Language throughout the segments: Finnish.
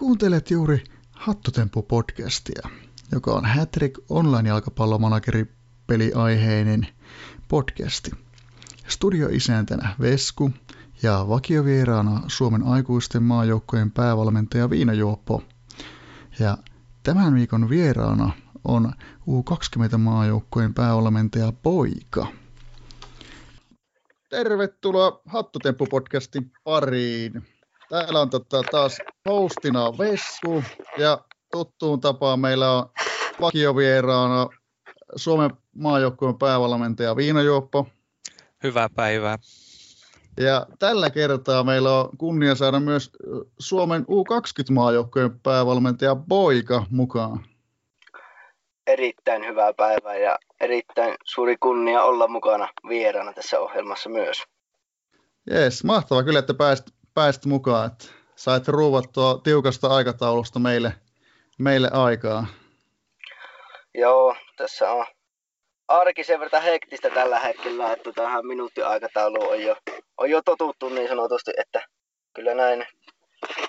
Kuuntelet juuri Hattutemppu-podcastia, joka on Hattrick online-jalkapallomanageri peliaiheinen podcasti. Studioisäntänä Vesku ja vakiovieraana Suomen aikuisten maajoukkojen päävalmentaja Viinajuoppo. Ja tämän viikon vieraana on U20-maajoukkojen päävalmentaja Poika. Tervetuloa Hattutemppu-podcastin pariin. Täällä on tota, taas hostina Vesku ja tuttuun tapaan meillä on vakiovieraana Suomen maajoukkueen päävalmentaja Viinajuoppo. Hyvää päivää. Ja tällä kertaa meillä on kunnia saada myös Suomen U20-maajoukkojen päävalmentaja Boika mukaan. Erittäin hyvää päivää ja erittäin suuri kunnia olla mukana vieraana tässä ohjelmassa myös. Jees, mahtavaa kyllä, että pääsit, pääsit mukaan. Että sait ruuvattua tiukasta aikataulusta meille, meille aikaa. Joo, tässä on arki sen verran hektistä tällä hetkellä, että tähän minuuttiaikatauluun on jo, on jo totuttu niin sanotusti, että kyllä näin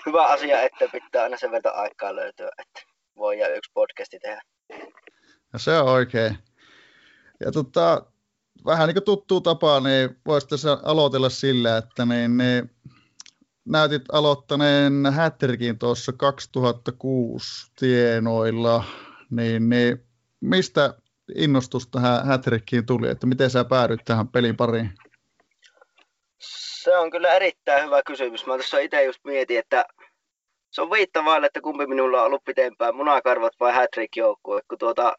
hyvä asia, että pitää aina sen verran aikaa löytyä, että voi ja yksi podcasti tehdä. No se on oikein. Ja tota, vähän niin kuin tuttuu tapaa, niin voisi tässä aloitella sillä, että niin, niin näytit aloittaneen Hätterikin tuossa 2006 tienoilla, niin, niin mistä innostus tähän Hätrikkiin tuli, että miten sä päädyit tähän pelin pariin? Se on kyllä erittäin hyvä kysymys. Mä tuossa itse just mietin, että se on viittavaille, että kumpi minulla on ollut pitempään, munakarvat vai hätrick joukkue. Kun tuota,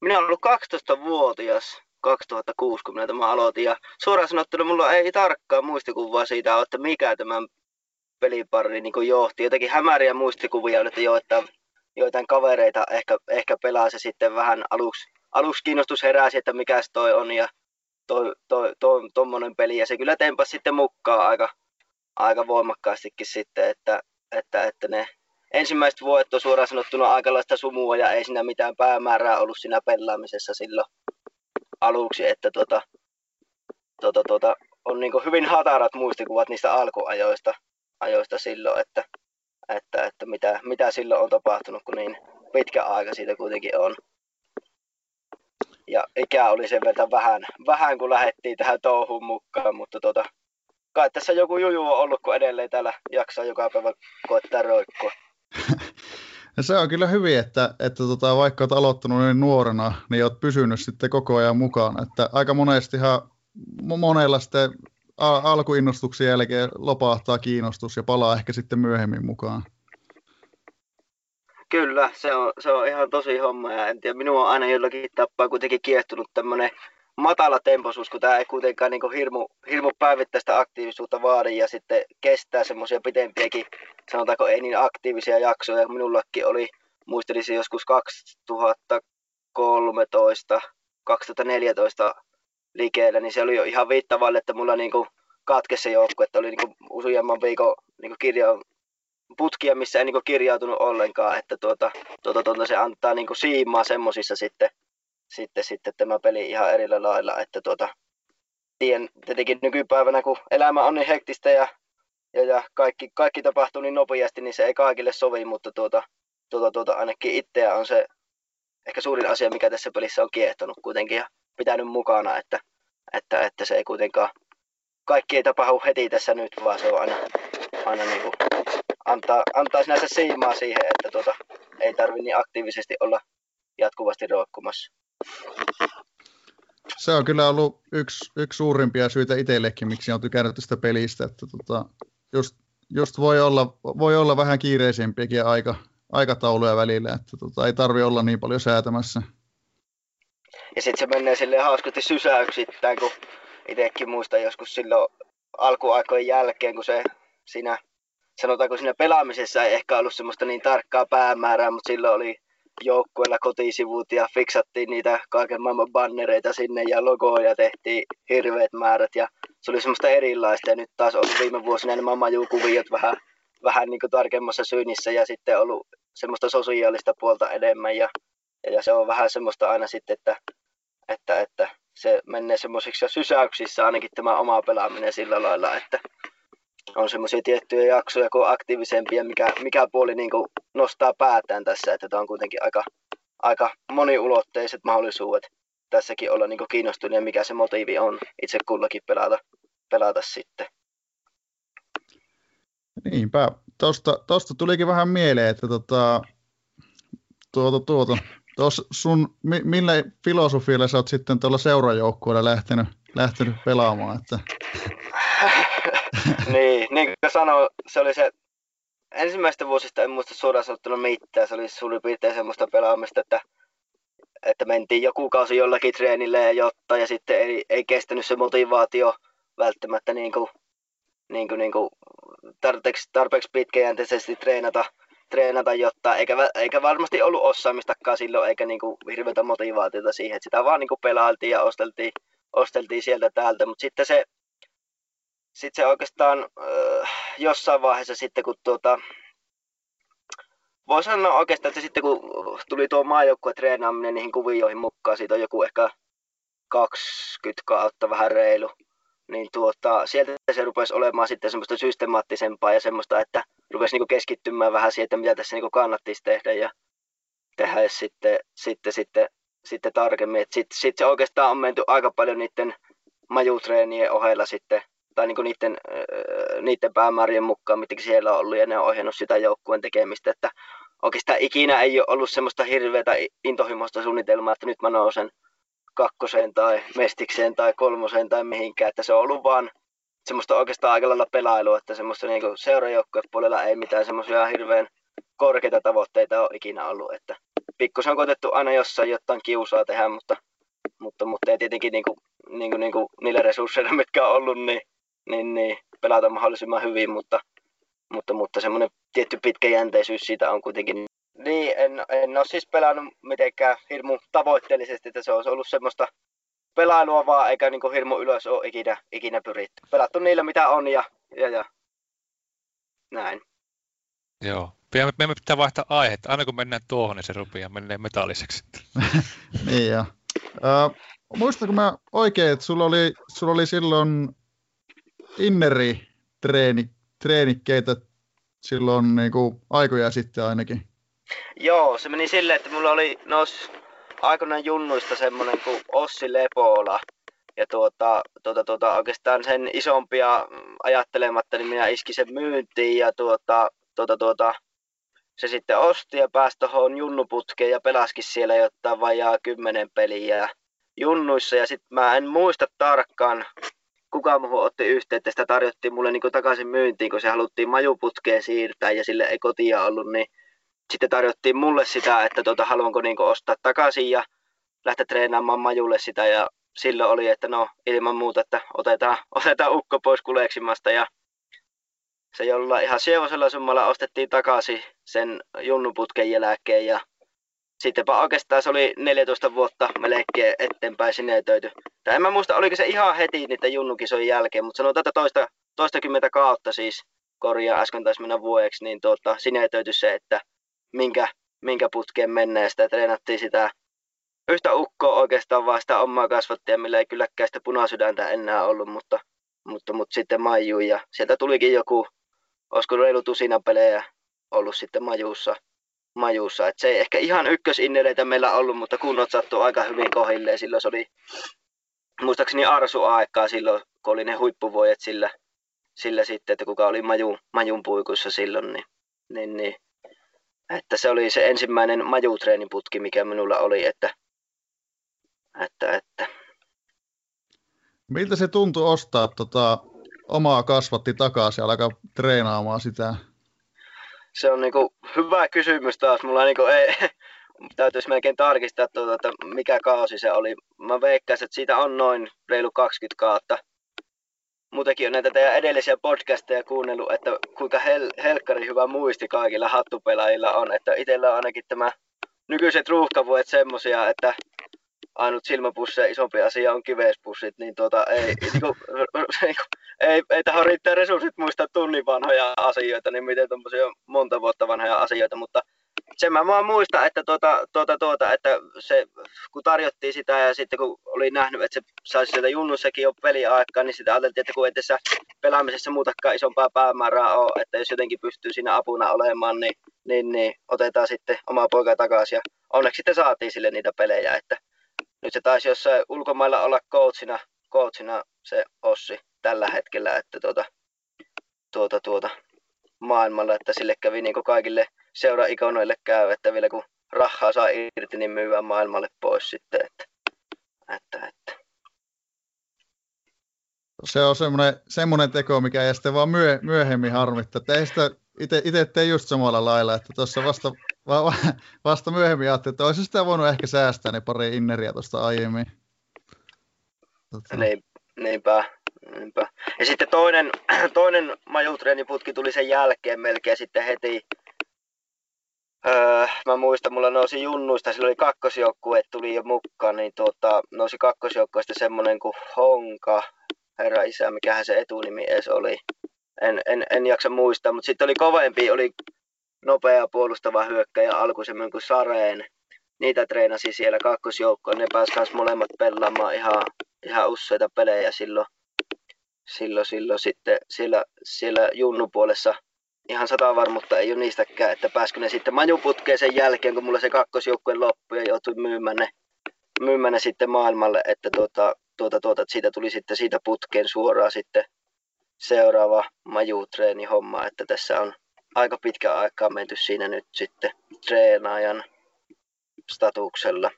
minä olen ollut 12-vuotias 2060 mä aloitin ja suoraan sanottuna mulla ei tarkkaan muistikuvaa siitä että mikä tämän pelipari niin johti. Jotenkin hämäriä muistikuvia, että joitain, joitain kavereita ehkä, ehkä pelasi sitten vähän aluksi aluksi kiinnostus heräsi, että mikä toi on ja toi, toi, toi, tommonen peli. Ja se kyllä tempasi sitten mukaan aika, aika voimakkaastikin sitten, että, että, että ne ensimmäiset vuodet on suoraan sanottuna aikalaista sumua ja ei siinä mitään päämäärää ollut siinä pelaamisessa silloin aluksi, että tota, tota, tota, on niin hyvin hatarat muistikuvat niistä alkuajoista ajoista silloin, että, että, että mitä, mitä silloin on tapahtunut, kun niin pitkä aika siitä kuitenkin on ja ikä oli sen verran vähän, vähän kun lähdettiin tähän touhuun mukaan, mutta tota, kai tässä joku juju on ollut, kun edelleen täällä jaksaa joka päivä koettaa roikkua. Se on kyllä hyvin, että, että tota, vaikka olet aloittanut niin nuorena, niin olet pysynyt sitten koko ajan mukana. Että aika monestihan monella sitten alkuinnostuksen jälkeen lopahtaa kiinnostus ja palaa ehkä sitten myöhemmin mukaan. Kyllä, se on, se on ihan tosi homma ja en tiedä, minua on aina jollakin tapaa kuitenkin kiehtunut tämmöinen matala temposuus, kun tämä ei kuitenkaan niin hirmu, hirmu päivittäistä aktiivisuutta vaadi ja sitten kestää semmoisia pitempiäkin, sanotaanko ei niin aktiivisia jaksoja. Minullakin oli, muistelisin joskus 2013, 2014 liikkeellä, niin se oli jo ihan viittavalle, että mulla niin katkesi se joukku, että oli niin useamman viikon niin kirja putkia, missä ei niin kirjautunut ollenkaan, että tuota, tuota, tuota, se antaa niin siimaa semmoisissa sitten, sitten, sitten tämä peli ihan eri lailla, että tuota, tien, tietenkin nykypäivänä, kun elämä on niin hektistä ja, ja, ja kaikki, kaikki tapahtuu niin nopeasti, niin se ei kaikille sovi, mutta tuota, tuota, tuota, ainakin itseä on se ehkä suurin asia, mikä tässä pelissä on kiehtonut kuitenkin. Ja pitänyt mukana, että, että, että se ei kuitenkaan, kaikki ei tapahdu heti tässä nyt, vaan se on aina, aina niin kuin antaa, antaa sinänsä siimaa siihen, että tuota, ei tarvi niin aktiivisesti olla jatkuvasti roikkumassa. Se on kyllä ollut yksi, yksi suurimpia syitä itsellekin, miksi on tykännyt tästä pelistä, että tota, just, just voi, olla, voi olla vähän kiireisempiäkin aika, aikatauluja välillä, että tota, ei tarvi olla niin paljon säätämässä. Ja sitten se menee sille hauskasti sysäyksittäin, kun itsekin muistan joskus silloin alkuaikojen jälkeen, kun se siinä sanotaanko siinä pelaamisessa ei ehkä ollut semmoista niin tarkkaa päämäärää, mutta silloin oli joukkueella kotisivut ja fiksattiin niitä kaiken maailman bannereita sinne ja logoja tehtiin hirveät määrät ja se oli semmoista erilaista ja nyt taas ollut viime vuosina nämä majukuviot vähän, vähän niin tarkemmassa syynissä ja sitten ollut semmoista sosiaalista puolta enemmän ja, ja se on vähän semmoista aina sitten, että, että, että se menee semmoisiksi sysäyksissä ainakin tämä oma pelaaminen sillä lailla, että, on semmoisia tiettyjä jaksoja, kun on aktiivisempia, mikä, mikä puoli niin nostaa päätään tässä, että tämä on kuitenkin aika, aika moniulotteiset mahdollisuudet tässäkin olla niin kiinnostunut mikä se motiivi on itse kullakin pelata, pelata sitten. Niinpä. Tuosta tulikin vähän mieleen, että tota, tuota, tuota, tuossa sun, mi, millä filosofialla sä oot sitten tuolla seurajoukkueella lähtenyt, lähtenyt pelaamaan? Että... niin, niin kuin sanoin, se oli se ensimmäistä vuosista en muista suoraan sanottuna mitään. Se oli suurin piirtein semmoista pelaamista, että, että mentiin joku kausi jollakin treenille ja jotta, ja sitten ei, ei kestänyt se motivaatio välttämättä niin kuin, niin kuin, niin kuin tarpeeksi, tarpeeksi pitkäjänteisesti treenata, treenata jotta, eikä, eikä varmasti ollut osaamistakaan silloin, eikä niin kuin hirveätä motivaatiota siihen, että sitä vaan niin kuin pelailtiin ja osteltiin, osteltiin sieltä täältä, mutta sitten se sitten se oikeastaan äh, jossain vaiheessa sitten, kun tuota, voi sanoa oikeastaan, että sitten kun tuli tuo maajoukkue treenaaminen niihin kuvioihin mukaan, siitä on joku ehkä 20 kautta vähän reilu, niin tuota, sieltä se rupesi olemaan sitten semmoista systemaattisempaa ja semmoista, että rupesi niinku keskittymään vähän siihen, että mitä tässä niinku kannattisi tehdä ja tehdä sitten, sitten, sitten, sitten tarkemmin. Sitten sit se oikeastaan on menty aika paljon niiden majutreenien ohella sitten tai niin niiden, niiden päämäärien mukaan, mitä siellä on ollut, ja ne on ohjannut sitä joukkueen tekemistä, että oikeastaan ikinä ei ole ollut semmoista hirveätä intohimoista suunnitelmaa, että nyt mä nousen kakkoseen tai mestikseen tai kolmoseen tai mihinkään, että se on ollut vaan semmoista oikeastaan aika lailla pelailua, että semmoista niin seurajoukkueen puolella ei mitään semmoisia hirveän korkeita tavoitteita ole ikinä ollut, että pikkusen on koitettu aina jossain jotain kiusaa tehdä, mutta, mutta, mutta ei tietenkin niin kuin, niin kuin, niin kuin niillä resursseilla, mitkä on ollut, niin niin, niin pelata mahdollisimman hyvin, mutta, mutta, mutta semmoinen tietty pitkäjänteisyys siitä on kuitenkin. Niin, en, en ole siis pelannut mitenkään hirmu tavoitteellisesti, että se olisi ollut semmoista pelailua vaan, eikä niin hirmu ylös ole ikinä, ikinä pyritty. Pelattu niillä mitä on ja, ja, ja näin. Joo. Me pitää vaihtaa aihetta. Aina kun mennään tuohon, niin se rupeaa menee metalliseksi. niin joo. Uh, muistatko mä oikein, että sulla oli, sulla oli silloin inneri treeni, treenikkeitä silloin niin kuin aikoja sitten ainakin. Joo, se meni silleen, että mulla oli nos aikoinaan junnuista semmoinen kuin Ossi Lepola. Ja tuota, tuota, tuota, oikeastaan sen isompia ajattelematta, niin minä iski sen myyntiin ja tuota, tuota, tuota, se sitten osti ja pääsi tuohon junnuputkeen ja pelaskin siellä jotain vajaa kymmenen peliä junnuissa. Ja sitten mä en muista tarkkaan, kuka muuhun otti yhteyttä, sitä tarjottiin mulle niin takaisin myyntiin, kun se haluttiin majuputkeen siirtää ja sille ei kotia ollut, niin sitten tarjottiin mulle sitä, että tuota, haluanko niin ostaa takaisin ja lähteä treenaamaan majulle sitä. Ja silloin oli, että no ilman muuta, että otetaan, otetaan ukko pois kuleksimasta. Ja se jollain ihan sievosella summalla ostettiin takaisin sen junnuputken jälkeen. Ja sittenpä oikeastaan se oli 14 vuotta melkein eteenpäin sinetöity. Tai en mä muista, oliko se ihan heti niiden junnukisojen jälkeen, mutta sanotaan, että toista, toistakymmentä kautta siis korjaa äsken taisi mennä vuodeksi, niin tuota, sinetöity se, että minkä, minkä putkeen mennään. Sitä treenattiin sitä yhtä ukkoa oikeastaan vaan sitä omaa kasvattia, millä ei kylläkään sitä punasydäntä enää ollut, mutta, mutta, mutta sitten Maiju ja sieltä tulikin joku, olisiko reilu tusina pelejä ollut sitten Majuussa majuussa. Et se ei ehkä ihan ykkösinneleitä meillä ollut, mutta kunnot sattuu aika hyvin kohilleen. Silloin se oli muistaakseni Arsu-aikaa silloin, kun oli ne huippuvuodet sillä, sillä sitten, että kuka oli maju, majun puikussa silloin, niin, niin, niin että se oli se ensimmäinen majutreeniputki, mikä minulla oli, että, että, että. Miltä se tuntui ostaa tota, omaa kasvatti takaisin ja alkaa treenaamaan sitä? se on niinku hyvä kysymys taas. Mulla niinku ei, täytyisi melkein tarkistaa, tuota, että mikä kausi se oli. Mä veikkaisin, että siitä on noin reilu 20 kautta. Muutenkin on näitä teidän edellisiä podcasteja kuunnellut, että kuinka hel- helkkari hyvä muisti kaikilla hattupelaajilla on. Että itsellä on ainakin tämä nykyiset ruuhkavuodet semmosia, että ainut silmäpusseja isompi asia on kivespussit, niin tuota, ei, niinku, niinku, ei, ei tähän riittää resurssit muistaa tunnin vanhoja asioita, niin miten tuommoisia monta vuotta vanhoja asioita, mutta sen mä vaan muistan, että, tuota, tuota, tuota, se, kun tarjottiin sitä ja sitten kun oli nähnyt, että se saisi sieltä junnussakin jo peliaikaa, niin sitä ajateltiin, että kun ei tässä pelaamisessa muutakaan isompaa päämäärää ole, että jos jotenkin pystyy siinä apuna olemaan, niin, niin, niin otetaan sitten oma poika takaisin. Ja onneksi sitten saatiin sille niitä pelejä, että nyt se taisi jossain ulkomailla olla coachina, coachina se Ossi tällä hetkellä, että tuota, tuota, tuota, maailmalla, että sille kävi niin kuin kaikille seura-ikonoille käy, että vielä kun rahaa saa irti, niin myyvää maailmalle pois sitten. Että, että, että. Se on semmoinen, semmoinen teko, mikä ei sitten vaan myö, myöhemmin harmittaa. Ei sitä itse tee just samalla lailla, että tuossa vasta, va, vasta myöhemmin ajattelin, että olisi sitä voinut ehkä säästää ne pari inneriä tuosta aiemmin. Tota. Niin, niinpä, niinpä. Ja sitten toinen, toinen majutreeniputki tuli sen jälkeen melkein sitten heti, Öö, mä muistan, mulla nousi junnuista, sillä oli kakkosjoukkue, tuli jo mukaan, niin tuota, nousi kakkosjoukkueesta semmonen kuin Honka, herra isä, mikähän se etunimi edes oli. En, en, en jaksa muistaa, mutta sitten oli kovempi, oli nopea puolustava hyökkäjä alku semmoinen kuin Sareen. Niitä treenasi siellä kakkosjoukkoon, ne pääsi myös molemmat pelaamaan ihan, ihan useita pelejä silloin. Silloin, silloin sitten siellä, siellä junnupuolessa ihan sata varmuutta ei ole niistäkään, että pääskö ne sitten majuputkeen sen jälkeen, kun mulla se kakkosjoukkue loppui ja joutui myymään ne, myymään ne sitten maailmalle, että tuota, tuota, tuota, että siitä tuli sitten siitä putkeen suoraan sitten seuraava majutreeni homma, että tässä on aika pitkä aikaa menty siinä nyt sitten treenaajan statuksella.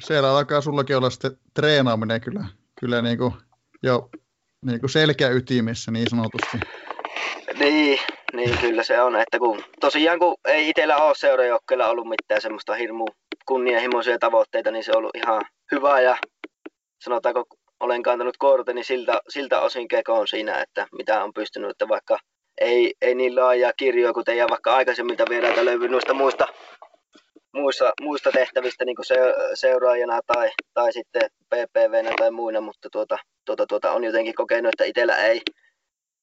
Siellä alkaa sullakin olla sitten treenaaminen kyllä, kyllä niin kuin jo niin kuin selkäytimessä niin sanotusti. Niin, niin kyllä se on, että kun tosiaan kun ei itsellä ole seurajoukkeella ollut mitään semmoista hirmu kunnianhimoisia tavoitteita, niin se on ollut ihan hyvä ja sanotaanko olen kantanut korteni siltä, siltä osin kekoon siinä, että mitä on pystynyt, että vaikka ei, ei niin laajaa kirjoa, kuten ja vaikka aikaisemmilta vierailta löydy noista muista, muista, muista tehtävistä niin se, seuraajana tai, tai sitten PPVnä tai muina, mutta tuota, tuota, tuota, on jotenkin kokenut, että itsellä ei,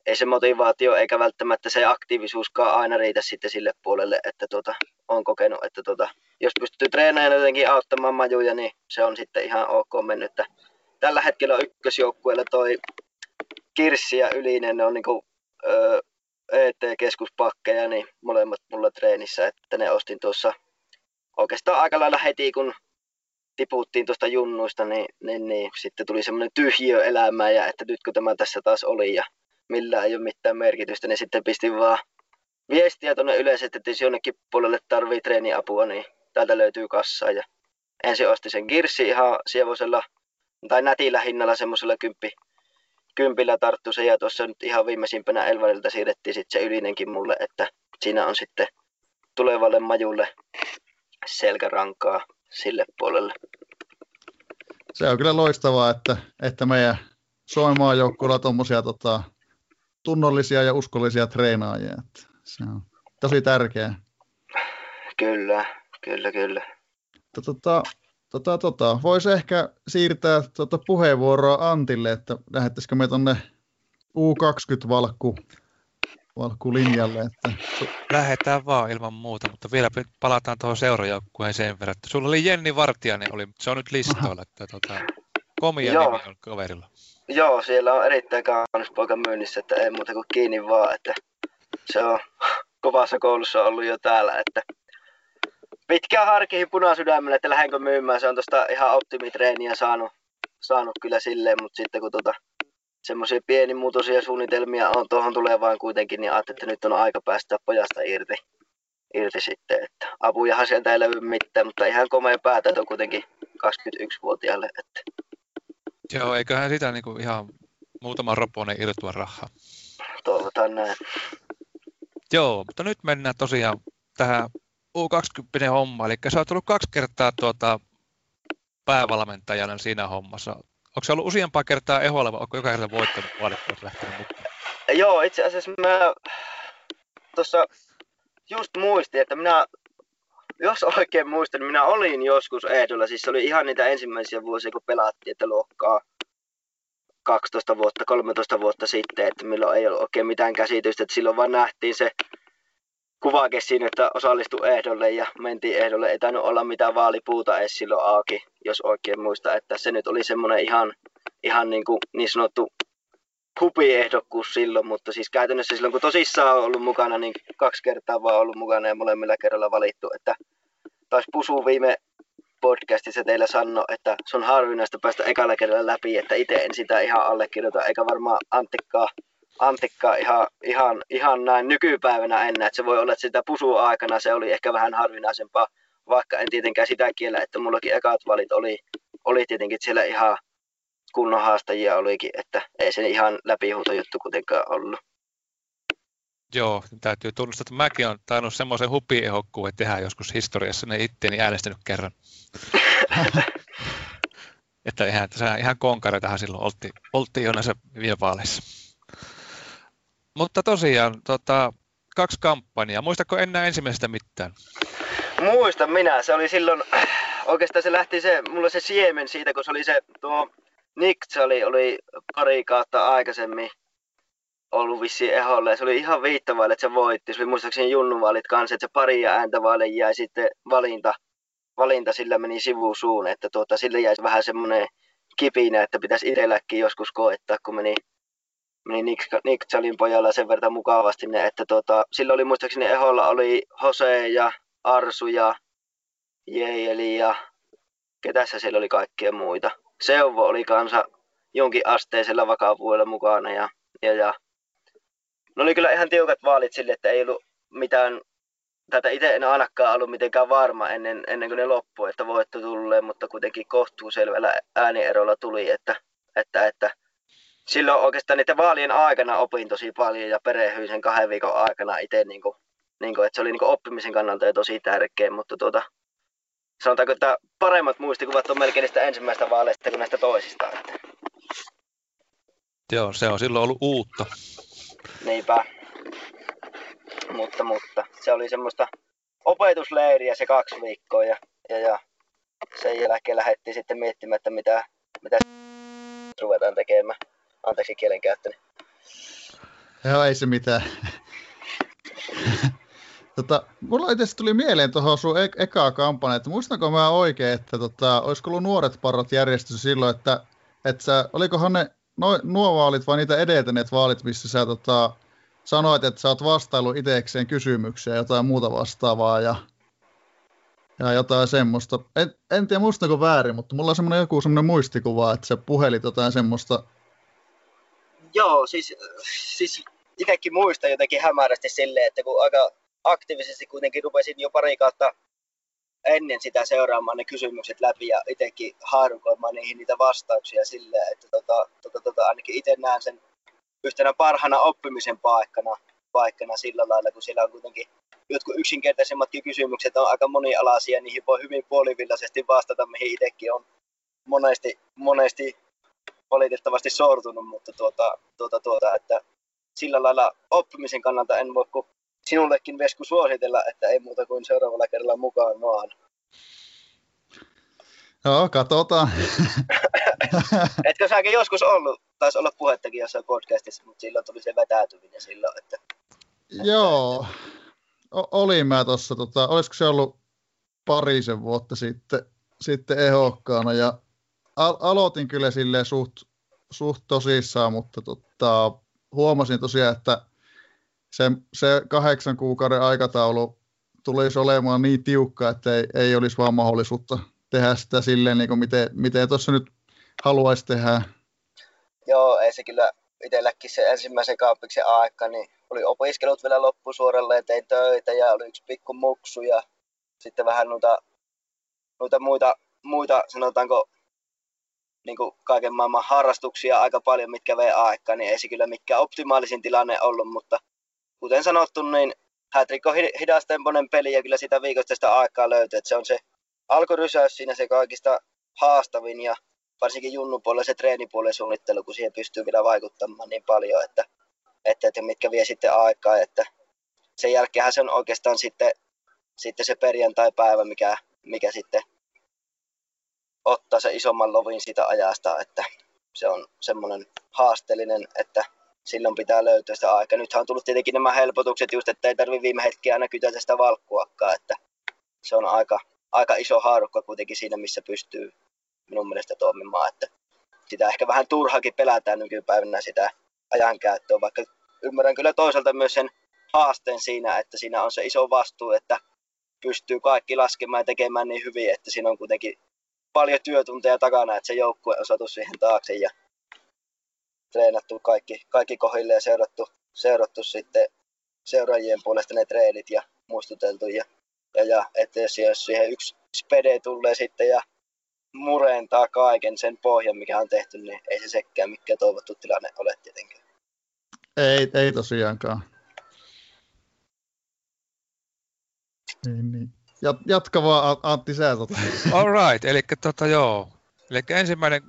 ei se motivaatio eikä välttämättä se aktiivisuuskaan aina riitä sitten sille puolelle, että tuota, on kokenut, että tuota, jos pystyy treenaamaan jotenkin auttamaan majuja, niin se on sitten ihan ok mennyt. Tällä hetkellä ykkösjoukkueella toi Kirssi ja Ylinen, ne on niinku, ET-keskuspakkeja, niin molemmat mulla treenissä, että ne ostin tuossa oikeastaan aika lailla heti, kun tiputtiin tuosta junnuista, niin, niin, niin sitten tuli semmoinen tyhjiö elämään ja että nyt kun tämä tässä taas oli ja millään ei ole mitään merkitystä, niin sitten pistin vaan viestiä tuonne yleisesti, että jos jonnekin puolelle tarvii treeniapua, niin täältä löytyy kassa. Ja ensin osti sen Girssi ihan sievosella tai nätillä hinnalla semmoisella kymppi, kympillä tarttu se ja tuossa nyt ihan viimeisimpänä Elvarilta siirrettiin sitten se ylinenkin mulle, että siinä on sitten tulevalle majulle selkärankaa sille puolelle. Se on kyllä loistavaa, että, että meidän Suomen maajoukkueella tuommoisia tota, tunnollisia ja uskollisia treenaajia. Että se on tosi tärkeää. Kyllä, kyllä, kyllä. Tota, tota, tota, Voisi ehkä siirtää tota puheenvuoroa Antille, että lähettäisikö me tuonne U20-valkku valkku linjalle. Että... Lähetään vaan ilman muuta, mutta vielä palataan tuohon seurajoukkueen sen verran. Että sulla oli Jenni Vartiainen, oli, se on nyt listoilla, että tota, komia Joo. nimi on kaverilla. Joo, siellä on erittäin kaunis poika myynnissä, että ei muuta kuin kiinni vaan, että se on kovassa koulussa ollut jo täällä, että pitkään harkihin punasydämellä, että lähdenkö myymään. Se on tuosta ihan optimitreeniä saanut, saanut kyllä silleen, mutta sitten kun tota, semmoisia pienimuotoisia suunnitelmia on tuohon tulevaan kuitenkin, niin ajattelin, että nyt on aika päästä pojasta irti, irti sitten. Että apujahan sieltä ei löydy mitään, mutta ihan komea päätä on kuitenkin 21-vuotiaalle. Että. Joo, eiköhän sitä niin kuin ihan muutama roponen irtua rahaa. Toivotaan näin. Joo, mutta nyt mennään tosiaan tähän U20 homma, eli sä oot ollut kaksi kertaa tuota päävalmentajana siinä hommassa. Onko se ollut useampaa kertaa eholla vai onko joka kerta voittanut vaalittua lähtenyt mukaan? Joo, itse asiassa mä tuossa just muistin, että minä, jos oikein muistan, niin minä olin joskus ehdolla. Siis se oli ihan niitä ensimmäisiä vuosia, kun pelattiin, että luokkaa 12 vuotta, 13 vuotta sitten, että milloin ei ollut oikein mitään käsitystä, että silloin vaan nähtiin se kuvake siinä, että osallistu ehdolle ja mentiin ehdolle. Ei tainnut olla mitään vaalipuuta edes silloin auki, jos oikein muista, että se nyt oli semmoinen ihan, ihan niin, kuin niin sanottu hupiehdokkuus silloin, mutta siis käytännössä silloin kun tosissaan on ollut mukana, niin kaksi kertaa vaan ollut mukana ja molemmilla kerralla valittu, että taisi Pusu viime podcastissa teillä sanoi, että se on harvinaista päästä ekalla kerralla läpi, että itse en sitä ihan allekirjoita, eikä varmaan Antikkaa, Antikkaa ihan, ihan, ihan näin nykypäivänä ennen, että se voi olla, että sitä pusua aikana se oli ehkä vähän harvinaisempaa, vaikka en tietenkään sitä kiellä, että mullakin ekat valit oli, oli tietenkin siellä ihan kunnon haastajia olikin, että ei se ihan läpihuuto juttu kuitenkaan ollut. Joo, täytyy tunnustaa, että mäkin olen tainnut semmoisen hupiehokkuuden tehdä joskus historiassa, ne itteeni äänestänyt kerran. että ihan, että ihan konkareitahan silloin oltiin, oltiin jo näissä viime vaaleissa. Mutta tosiaan, tota, kaksi kampanjaa. Muistatko enää ensimmäisestä mitään? Muistan minä. Se oli silloin, oikeastaan se lähti se, mulla se siemen siitä, kun se oli se tuo Nick oli, oli pari kautta aikaisemmin ollut vissiin eholle. Se oli ihan viittavaille, että se voitti. Se oli muistaakseni junnuvaalit kanssa, että se pari ääntä vaille jäi sitten valinta, valinta sillä meni sivusuun, että tuota, sille jäi vähän semmoinen kipinä, että pitäisi itselläkin joskus koettaa, kun meni, meni Nick, Nick Chalin pojalla sen verran mukavasti ne, että tuota, silloin oli muistaakseni eholla oli Jose ja Arsu ja Jeeli ja ketässä siellä oli kaikkia muita. Seuvo oli kanssa jonkin asteisella vakavuudella mukana ja, ja, ja ne oli kyllä ihan tiukat vaalit sille, että ei ollut mitään, tätä itse en ainakaan ollut mitenkään varma ennen, ennen kuin ne loppui, että voitto tulee, mutta kuitenkin kohtuu selvällä äänierolla tuli, että, että, että silloin oikeastaan niiden vaalien aikana opin tosi paljon ja perehyin sen kahden viikon aikana itse, niin kuin, niin kuin, että se oli niin kuin oppimisen kannalta jo tosi tärkeä, mutta tuota, sanotaanko, että paremmat muistikuvat on melkein niistä ensimmäistä vaaleista kuin näistä toisista. Että. Joo, se on silloin ollut uutta. Niinpä. Mutta, mutta se oli semmoista opetusleiriä se kaksi viikkoa ja, ja, ja sen jälkeen lähdettiin sitten miettimään, että mitä, mitä ruvetaan tekemään. Anteeksi kielenkäyttöni. Joo, ei se mitään. Tota, mulla itse tuli mieleen tuohon sun e- ekaa kampanja, että muistanko mä oikein, että tota, olisiko ollut nuoret parrat järjestys silloin, että, että sä, olikohan ne no, nuo vaalit vai niitä edeltäneet vaalit, missä sä tota, sanoit, että sä oot vastailu itsekseen kysymyksiä jotain muuta vastaavaa ja, ja jotain semmoista. En, en tiedä muistanko väärin, mutta mulla on semmoinen joku semmoinen muistikuva, että sä puhelit jotain semmoista. Joo, siis, siis itsekin muistan jotenkin hämärästi silleen, että kun aika aktiivisesti kuitenkin rupesin jo pari kautta ennen sitä seuraamaan ne kysymykset läpi ja itsekin haarukoimaan niihin niitä vastauksia silleen, että tota, tota, tota, ainakin itse näen sen yhtenä parhana oppimisen paikkana, paikkana sillä lailla, kun siellä on kuitenkin jotkut yksinkertaisemmatkin kysymykset on aika monialaisia, niihin voi hyvin puolivillaisesti vastata, mihin itsekin on monesti, monesti valitettavasti sortunut, mutta tuota, tuota, tuota, että sillä lailla oppimisen kannalta en voi kuin sinullekin Vesku suositella, että ei muuta kuin seuraavalla kerralla mukaan vaan. Joo, katsotaan. Etkö säkin joskus ollut, taisi olla puhettakin jossain podcastissa, mutta silloin tuli se vetäytyminen silloin, että... Joo, o- olin mä tuossa, tota, olisiko se ollut parisen vuotta sitten, sitten ehokkaana ja al- aloitin kyllä silleen suht, suht tosissaan, mutta tota, huomasin tosiaan, että se, se kahdeksan kuukauden aikataulu tulisi olemaan niin tiukka, että ei, ei olisi vaan mahdollisuutta tehdä sitä silleen, niin kuin miten, miten tuossa nyt haluaisi tehdä. Joo, ei se kyllä itselläkin se ensimmäisen kaappiksen aika, niin oli opiskelut vielä loppusuoralla ja tein töitä ja oli yksi pikku muksu ja sitten vähän noita, noita muita, muita, sanotaanko, niin kuin kaiken maailman harrastuksia aika paljon, mitkä vei aikaa, niin ei se kyllä mikään optimaalisin tilanne ollut, mutta kuten sanottu, niin Hätrik on hidastempoinen peli ja kyllä sitä viikosta sitä aikaa löytyy, että se on se alkurysäys siinä se kaikista haastavin ja varsinkin junnupuolella se treenipuolen suunnittelu, kun siihen pystyy vielä vaikuttamaan niin paljon, että, että, että mitkä vie sitten aikaa, että sen jälkeenhän se on oikeastaan sitten, sitten se perjantai-päivä, mikä, mikä sitten ottaa se isomman lovin sitä ajasta, että se on semmoinen haasteellinen, että silloin pitää löytyä sitä aikaa. Nythän on tullut tietenkin nämä helpotukset just, että ei tarvi viime hetkiä aina kytätä sitä valkkuakaan, että se on aika, aika iso haarukka kuitenkin siinä, missä pystyy minun mielestä toimimaan, että sitä ehkä vähän turhakin pelätään nykypäivänä sitä ajankäyttöä, vaikka ymmärrän kyllä toisaalta myös sen haasteen siinä, että siinä on se iso vastuu, että pystyy kaikki laskemaan ja tekemään niin hyvin, että siinä on kuitenkin paljon työtunteja takana, että se joukkue on saatu siihen taakse ja treenattu kaikki, kaikki kohille ja seurattu, seurattu sitten seuraajien puolesta ne treenit ja muistuteltu. Ja, ja, ja että jos, siihen yksi spede tulee sitten ja murentaa kaiken sen pohjan, mikä on tehty, niin ei se sekään mikään toivottu tilanne ole tietenkään. Ei, ei tosiaankaan. Niin, niin. Jatka vaan Antti sä tota. All right, eli tota joo. Eli ensimmäinen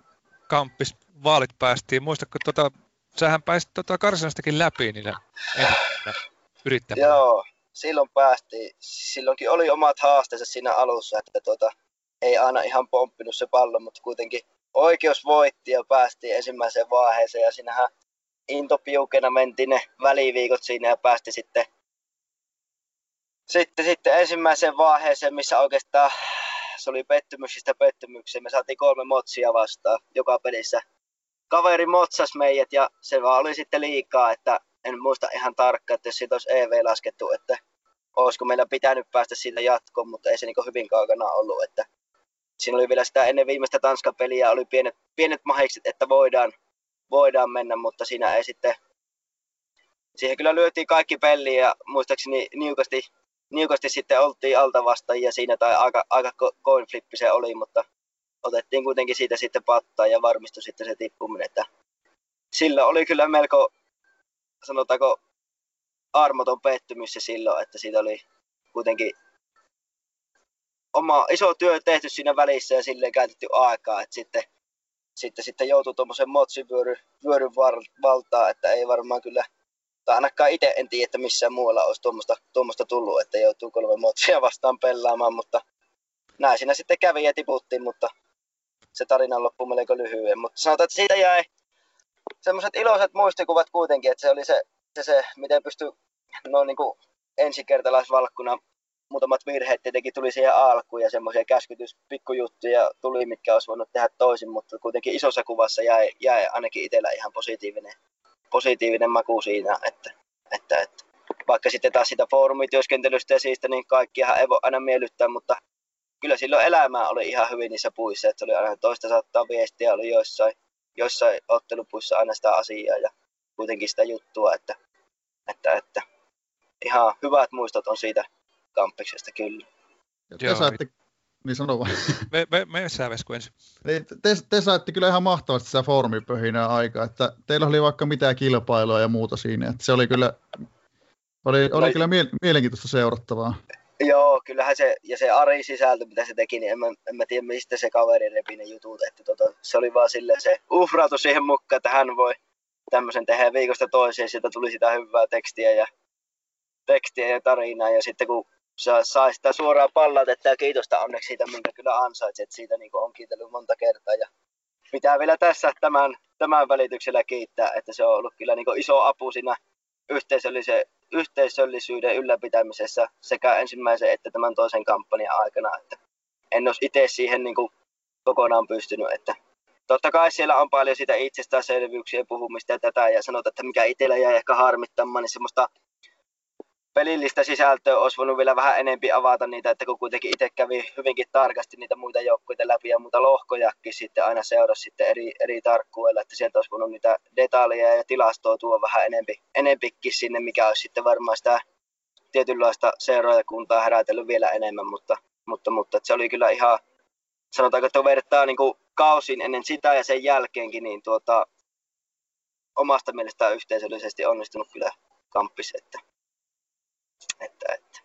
kamppis vaalit päästiin. Muistatko, tota, sähän pääsit tota Karsanastakin läpi niillä yrittämään. Joo, silloin päästiin. Silloinkin oli omat haasteensa siinä alussa, että tota, ei aina ihan pomppinut se pallo, mutta kuitenkin oikeus voitti ja päästiin ensimmäiseen vaiheeseen ja siinähän into piukena mentiin ne väliviikot siinä ja päästi sitten sitten, sitten ensimmäiseen vaiheeseen, missä oikeastaan se oli pettymyksistä pettymykseen. Me saatiin kolme motsia vastaan joka pelissä. Kaveri motsas meidät ja se vaan oli sitten liikaa, että en muista ihan tarkkaan, että jos siitä olisi EV laskettu, että olisiko meillä pitänyt päästä siitä jatkoon, mutta ei se niin hyvin kaukana ollut. Että siinä oli vielä sitä ennen viimeistä Tanskan peliä, oli pienet, pienet mahikset, että voidaan, voidaan mennä, mutta siinä ei sitten, siihen kyllä lyötiin kaikki peliä ja muistaakseni niukasti niukasti sitten oltiin altavastajia siinä, tai aika, aika coin flippi se oli, mutta otettiin kuitenkin siitä sitten pattaa ja varmistui sitten se tippuminen, että sillä oli kyllä melko, sanotaanko, armoton pettymys se silloin, että siitä oli kuitenkin oma iso työ tehty siinä välissä ja silleen käytetty aikaa, että sitten, sitten, sitten joutui tuommoisen motsivyöryn vyöryn valtaan, että ei varmaan kyllä tai ainakaan itse en tiedä, että missään muualla olisi tuommoista, tuommoista tullut, että joutuu kolme motsia vastaan pelaamaan, mutta näin siinä sitten kävi ja tiputtiin, mutta se tarina loppui melko lyhyen. Mutta sanotaan, että siitä jäi semmoiset iloiset muistikuvat kuitenkin, että se oli se, se, se miten pystyi noin niin ensikertalaisvalkkuna muutamat virheet tietenkin tuli siihen alkuun ja semmoisia käskytyspikkujuttuja tuli, mitkä olisi voinut tehdä toisin, mutta kuitenkin isossa kuvassa jäi, jäi ainakin itsellä ihan positiivinen positiivinen maku siinä, että, että, että vaikka sitten taas sitä foorumityöskentelystä ja siitä, niin kaikkihan ei voi aina miellyttää, mutta kyllä silloin elämää oli ihan hyvin niissä puissa, että se oli aina toista saattaa viestiä, oli joissain, joissain ottelupuissa aina sitä asiaa ja kuitenkin sitä juttua, että, että, että ihan hyvät muistot on siitä kampiksesta kyllä. Te saatte niin sano vaan. Me, me, me sä Vesku ensin. Niin, te, te, saitte kyllä ihan mahtavasti sitä foorumipöhinää aikaa, että teillä oli vaikka mitään kilpailua ja muuta siinä, että se oli kyllä, oli, oli no, kyllä mie- mielenkiintoista seurattavaa. Joo, kyllähän se, ja se Ari sisältö, mitä se teki, niin en mä, en mä tiedä mistä se kaveri repi ne jutut, että tota, se oli vaan silleen se uhrautu siihen mukaan, että hän voi tämmöisen tehdä viikosta toiseen, sieltä tuli sitä hyvää tekstiä ja tekstiä ja tarinaa, ja sitten kun saa, saa sitä suoraan pallatetta ja kiitosta onneksi siitä, minkä kyllä ansaitset. Siitä niin on kiitellyt monta kertaa. Ja pitää vielä tässä tämän, tämän välityksellä kiittää, että se on ollut kyllä niin iso apu siinä yhteisöllisen, yhteisöllisyyden ylläpitämisessä sekä ensimmäisen että tämän toisen kampanjan aikana. Että en olisi itse siihen niin kokonaan pystynyt. Että totta kai siellä on paljon sitä itsestäänselvyyksien puhumista ja tätä ja sanotaan, että mikä itsellä jäi ehkä harmittamaan, niin semmoista pelillistä sisältöä olisi voinut vielä vähän enempi avata niitä, että kun kuitenkin itse kävi hyvinkin tarkasti niitä muita joukkueita läpi ja muuta lohkojakin sitten aina seurasi sitten eri, eri tarkkuudella, että sieltä olisi voinut niitä detaljeja ja tilastoa tuoda vähän enempi, enempikin sinne, mikä olisi sitten varmaan sitä tietynlaista seuraajakuntaa herätellyt vielä enemmän, mutta, mutta, mutta se oli kyllä ihan, sanotaanko, että vertaa niin kuin kausin ennen sitä ja sen jälkeenkin, niin tuota, omasta mielestään yhteisöllisesti onnistunut kyllä kamppis, että että, että.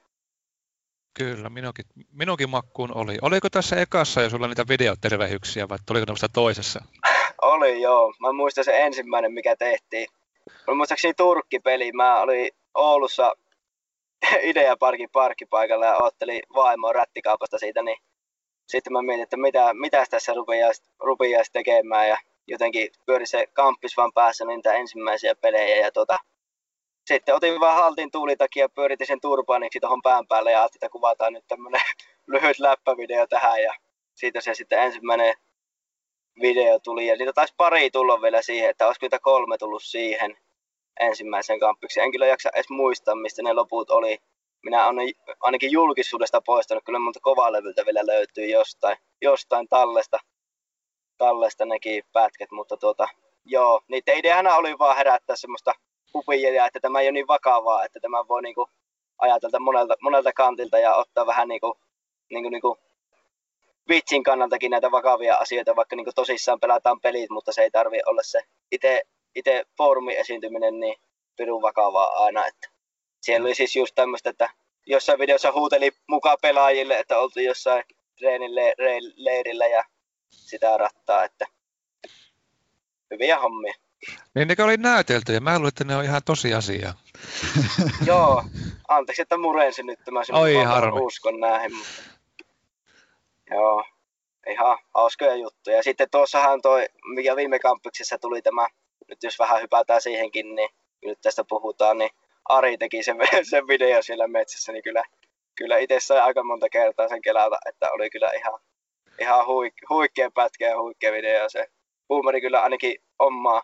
Kyllä, minunkin, minunkin makkuun oli. Oliko tässä ekassa jo sulla niitä videoterveyksiä vai oliko ne toisessa? oli joo. Mä muistan se ensimmäinen, mikä tehtiin. Mä muistaakseni Turkki-peli. Mä olin Oulussa Ideaparkin parkkipaikalla ja ottelin vaimoa rättikaupasta siitä, niin sitten mä mietin, että mitä, mitä tässä rupeaisi, rupeaisi tekemään ja jotenkin pyöri se kamppis vaan päässä niitä ensimmäisiä pelejä ja tota, sitten otin vaan haltin tuulitakia ja pyöritin sen turbaaniksi tuohon pään päälle ja ajattelin, että kuvataan nyt tämmönen lyhyt läppävideo tähän ja siitä se sitten ensimmäinen video tuli ja niitä taisi pari tulla vielä siihen, että olisiko niitä kolme tullut siihen ensimmäisen kamppiksi. En kyllä jaksa edes muistaa, mistä ne loput oli. Minä olen ainakin julkisuudesta poistanut, kyllä monta kovalevyltä vielä löytyy jostain, jostain tallesta, tallesta nekin pätket, mutta tuota, joo, niiden ideana oli vaan herättää semmoista hupia, että tämä ei ole niin vakavaa, että tämä voi niinku ajatella monelta, monelta kantilta ja ottaa vähän niinku, niinku, niinku vitsin kannaltakin näitä vakavia asioita, vaikka niinku tosissaan pelataan pelit, mutta se ei tarvi olla se itse itse foorumin esiintyminen niin pirun vakavaa aina. Että siellä oli siis just tämmöistä, että jossain videossa huuteli mukaan pelaajille, että oltiin jossain treenille leirillä ja sitä rattaa, että hyviä hommia. Niin ne oli näytelty ja mä luulen, että ne on ihan tosiasia. Joo, anteeksi, että murensin nyt tämä Oi harmi. uskon näihin, mutta joo, ihan hauskoja juttuja. Sitten tuossahan toi, mikä viime kampuksessa tuli tämä nyt jos vähän hypätään siihenkin, niin nyt tästä puhutaan, niin Ari teki sen, sen video siellä metsässä, niin kyllä, kyllä itse sai aika monta kertaa sen kelata, että oli kyllä ihan, ihan huik, huikea pätkä ja huikea video. Se huumori kyllä ainakin omaa,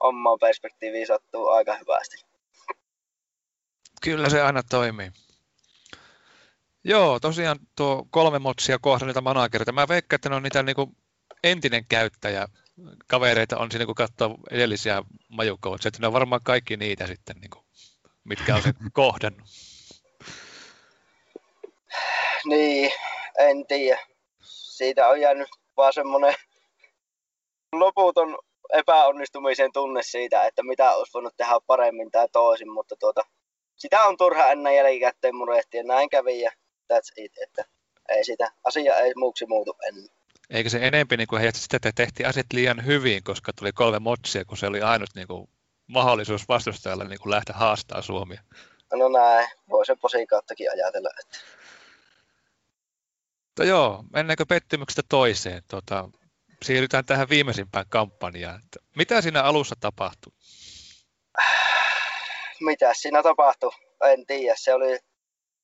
omaa perspektiiviä sattuu aika hyvästi. Kyllä se aina toimii. Joo, tosiaan tuo kolme motsia kohdan niitä managereita. Mä veikkaan, että ne on niitä niinku entinen käyttäjä kavereita on siinä, kun katsoo edellisiä majukoutseja, että ne on varmaan kaikki niitä sitten, niin kuin, mitkä on se kohdannut. Niin, en tiedä. Siitä on jäänyt vaan semmoinen loputon epäonnistumisen tunne siitä, että mitä olisi voinut tehdä paremmin tai toisin, mutta tuota, sitä on turha ennen jälkikäteen murehtia. Näin kävi ja that's it, että ei sitä, asia ei muuksi muutu ennen. Eikö se enempi niin kuin heijasta sitä, että tehtiin asiat liian hyvin, koska tuli kolme motsia, kun se oli ainut niin kuin, mahdollisuus vastustajalle niin kuin lähteä haastaa Suomia? No näin, voi se posikauttakin ajatella. Että... No joo, mennäänkö pettymyksestä toiseen? Tota, siirrytään tähän viimeisimpään kampanjaan. Mitä siinä alussa tapahtui? Mitä siinä tapahtui? En tiedä. Se oli,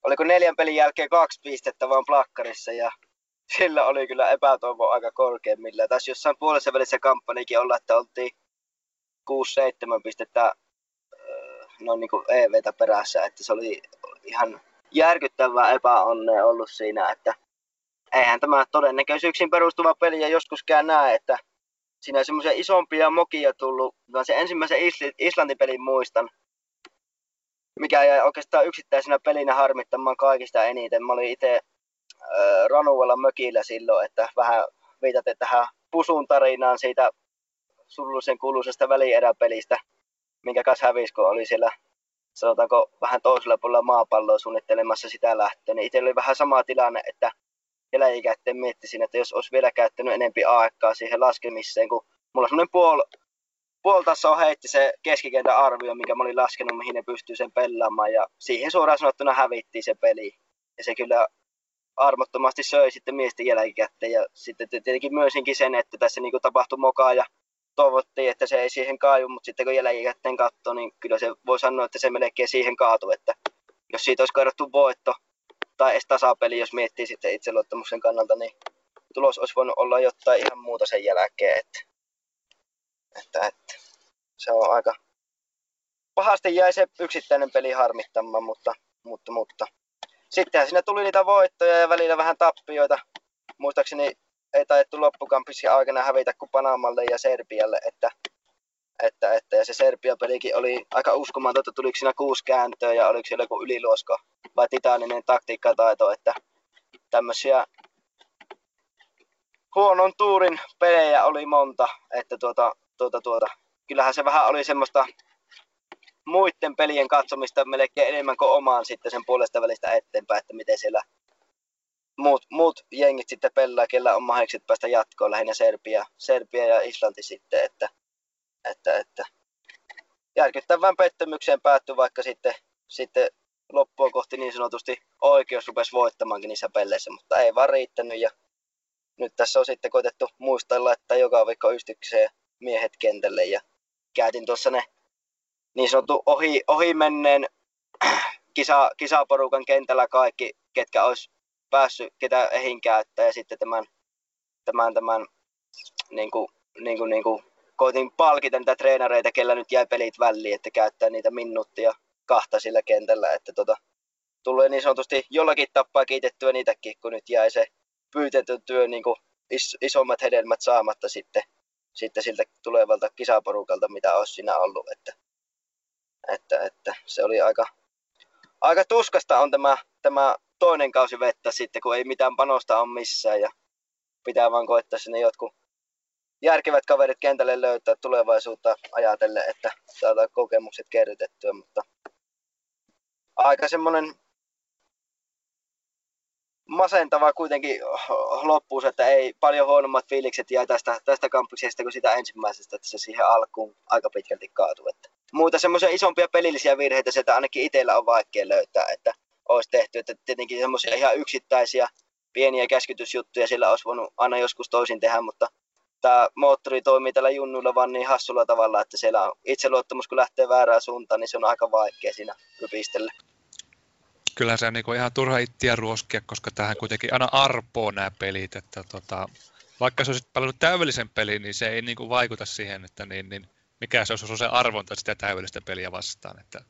oliko neljän pelin jälkeen kaksi pistettä vaan plakkarissa ja sillä oli kyllä epätoivo aika korkeimmilla. Tässä jossain puolessa välissä kampanjakin olla, että oltiin 6-7 pistettä no niin kuin EVtä perässä, että se oli ihan järkyttävää epäonnea ollut siinä, että eihän tämä todennäköisyyksiin perustuva peli ja joskuskään näe, että siinä on semmoisia isompia mokia tullut, vaan se ensimmäisen Islantin pelin muistan, mikä jäi oikeastaan yksittäisenä pelinä harmittamaan kaikista eniten. Mä olin itse Ranuella mökillä silloin, että vähän viitatte tähän Pusun tarinaan siitä surullisen kuuluisesta välieräpelistä, minkä kanssa hävisi, kun oli siellä sanotaanko vähän toisella puolella maapalloa suunnittelemassa sitä lähtöä, niin itse oli vähän sama tilanne, että eläjikäitten miettisin, että jos olisi vielä käyttänyt enempi aikaa siihen laskemiseen, kun mulla semmoinen puol, puoltaso heitti se keskikentän arvio, mikä mä olin laskenut, mihin ne pystyy sen pelaamaan, ja siihen suoraan sanottuna hävittiin se peli. Ja se kyllä armottomasti söi sitten miesten jälkikäteen. Ja sitten tietenkin myösinkin sen, että tässä niin kuin tapahtui mokaa ja toivottiin, että se ei siihen kaaju, mutta sitten kun jälkikäteen katsoi, niin kyllä se voi sanoa, että se melkein siihen kaatu, että jos siitä olisi kadottu voitto tai edes tasapeli, jos miettii sitten itseluottamuksen kannalta, niin tulos olisi voinut olla jotain ihan muuta sen jälkeen, että, että, että se on aika pahasti jäi se yksittäinen peli harmittamaan, mutta, mutta, mutta sittenhän siinä tuli niitä voittoja ja välillä vähän tappioita. Muistaakseni ei taidettu loppukampissa aikana hävitä kuin Panamalle ja Serbialle, että, että, että ja se Serbia-pelikin oli aika uskomaton, että tuliko siinä kuusi kääntöä ja oliko siellä joku yliluosko vai titaaninen taktiikkataito, että tämmöisiä huonon tuurin pelejä oli monta, että tuota, tuota, tuota, kyllähän se vähän oli semmoista muiden pelien katsomista melkein enemmän kuin omaan sitten sen puolesta välistä eteenpäin, että miten siellä muut, muut jengit sitten pelaa, kellä on mahdollisesti päästä jatkoon, lähinnä Serbia, Serbia ja Islanti sitten, että järkyttävään pettymykseen päättyi, vaikka sitten, sitten loppua kohti niin sanotusti oikeus rupesi voittamaankin niissä peleissä, mutta ei vaan riittänyt. Ja nyt tässä on sitten koitettu muistella, että joka viikko ystykseen miehet kentälle ja käytin tuossa ne niin sanottu ohi, ohi menneen kisa, kisaporukan kentällä kaikki, ketkä olisi päässyt, ketä ehin käyttää ja sitten tämän, tämän, tämän niin kuin, niin kuin, niin kuin, koitin palkita niitä treenareita, kellä nyt jäi pelit väliin, että käyttää niitä minuuttia kahta sillä kentällä, että tota, tulee niin sanotusti jollakin tappaa kiitettyä niitäkin, kun nyt jäi se pyytetyn työ niin kuin is, isommat hedelmät saamatta sitten, sitten siltä tulevalta kisaporukalta, mitä olisi siinä ollut. Että, että, että se oli aika, aika tuskasta on tämä, tämä toinen kausi vettä sitten, kun ei mitään panosta ole missään ja pitää vaan koettaa sinne jotkut järkevät kaverit kentälle löytää tulevaisuutta ajatellen, että saadaan kokemukset kerrytettyä, mutta aika semmoinen masentava kuitenkin loppuus, että ei paljon huonommat fiilikset jää tästä, tästä kampuksesta kuin sitä ensimmäisestä, että se siihen alkuun aika pitkälti kaatuu. Että muuta semmoisia isompia pelillisiä virheitä sieltä ainakin itsellä on vaikea löytää, että olisi tehty, että tietenkin semmoisia ihan yksittäisiä pieniä käskytysjuttuja sillä olisi voinut aina joskus toisin tehdä, mutta tämä moottori toimii tällä junnulla vaan niin hassulla tavalla, että siellä on itseluottamus, kun lähtee väärään suuntaan, niin se on aika vaikea siinä rypistellä kyllä se on niin ihan turha ittiä ruoskia, koska tähän kuitenkin aina arpoo nämä pelit, että tota, vaikka se olisi pelannut täydellisen pelin, niin se ei niin kuin vaikuta siihen, että niin, niin, mikä se olisi se arvonta sitä täydellistä peliä vastaan. Että...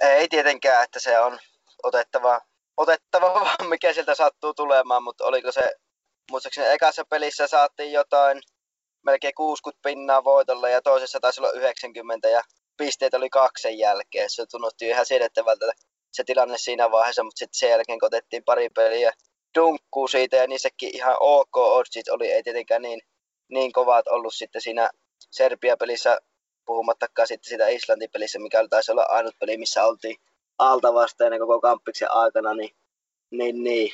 Ei tietenkään, että se on otettava, otettava vaan mikä sieltä sattuu tulemaan, mutta oliko se, muistaakseni ekassa pelissä saatiin jotain melkein 60 pinnaa voitolla ja toisessa taisi olla 90 ja pisteitä oli kaksen jälkeen. Se tunnutti ihan siedettävältä se tilanne siinä vaiheessa, mutta sitten sen jälkeen kun otettiin pari peliä dunkkuu siitä ja niissäkin ihan ok oddsit oli, ei tietenkään niin, niin kovat ollut sitten siinä Serbia-pelissä, puhumattakaan sitten sitä Islanti-pelissä, mikä oli taisi olla ainut peli, missä oltiin alta vastaan koko kamppiksen aikana, niin, niin, niin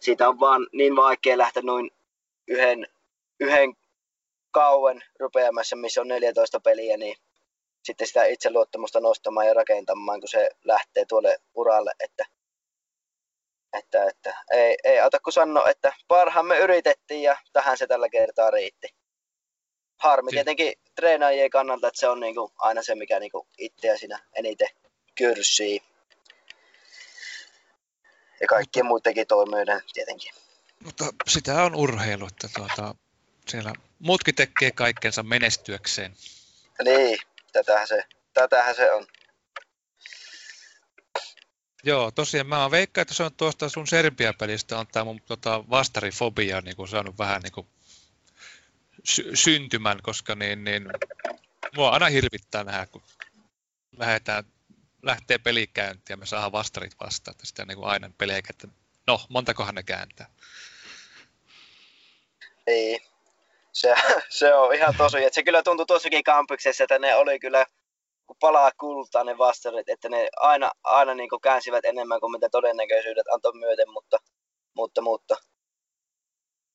siitä on vaan niin vaikea lähteä noin yhden, yhden kauan rupeamassa, missä on 14 peliä, niin sitten sitä itseluottamusta nostamaan ja rakentamaan, kun se lähtee tuolle uralle, että, että, että ei, ei auta kuin sanoa, että parhaamme yritettiin ja tähän se tällä kertaa riitti. Harmi tietenkin treenaajien kannalta, että se on niin kuin aina se, mikä niin kuin itseä siinä eniten kyrsii. Ja kaikkien muidenkin toimijoiden tietenkin. Mutta sitä on urheilu, että tuota, siellä muutkin tekee kaikkensa menestyäkseen. Niin, tätähän se, tätähän se on. Joo, tosiaan mä veikkaan, että se on tuosta sun Serbia-pelistä on tämä mun tota, vastarifobia niin kuin saanut vähän niin kuin sy- syntymän, koska niin, niin, mua aina hirvittää nähdä, kun lähdetään, lähtee pelikäyntiin ja me saadaan vastarit vastaan, että sitä niin kuin aina pelejä, että no, montakohan ne kääntää. Ei, se, se on ihan tosi. Että se kyllä tuntui tuossakin kampiksessa, että ne oli kyllä kun palaa kultaa ne vastarit, että ne aina, aina niin kuin käänsivät enemmän kuin mitä todennäköisyydet antoi myöten, mutta, mutta, mutta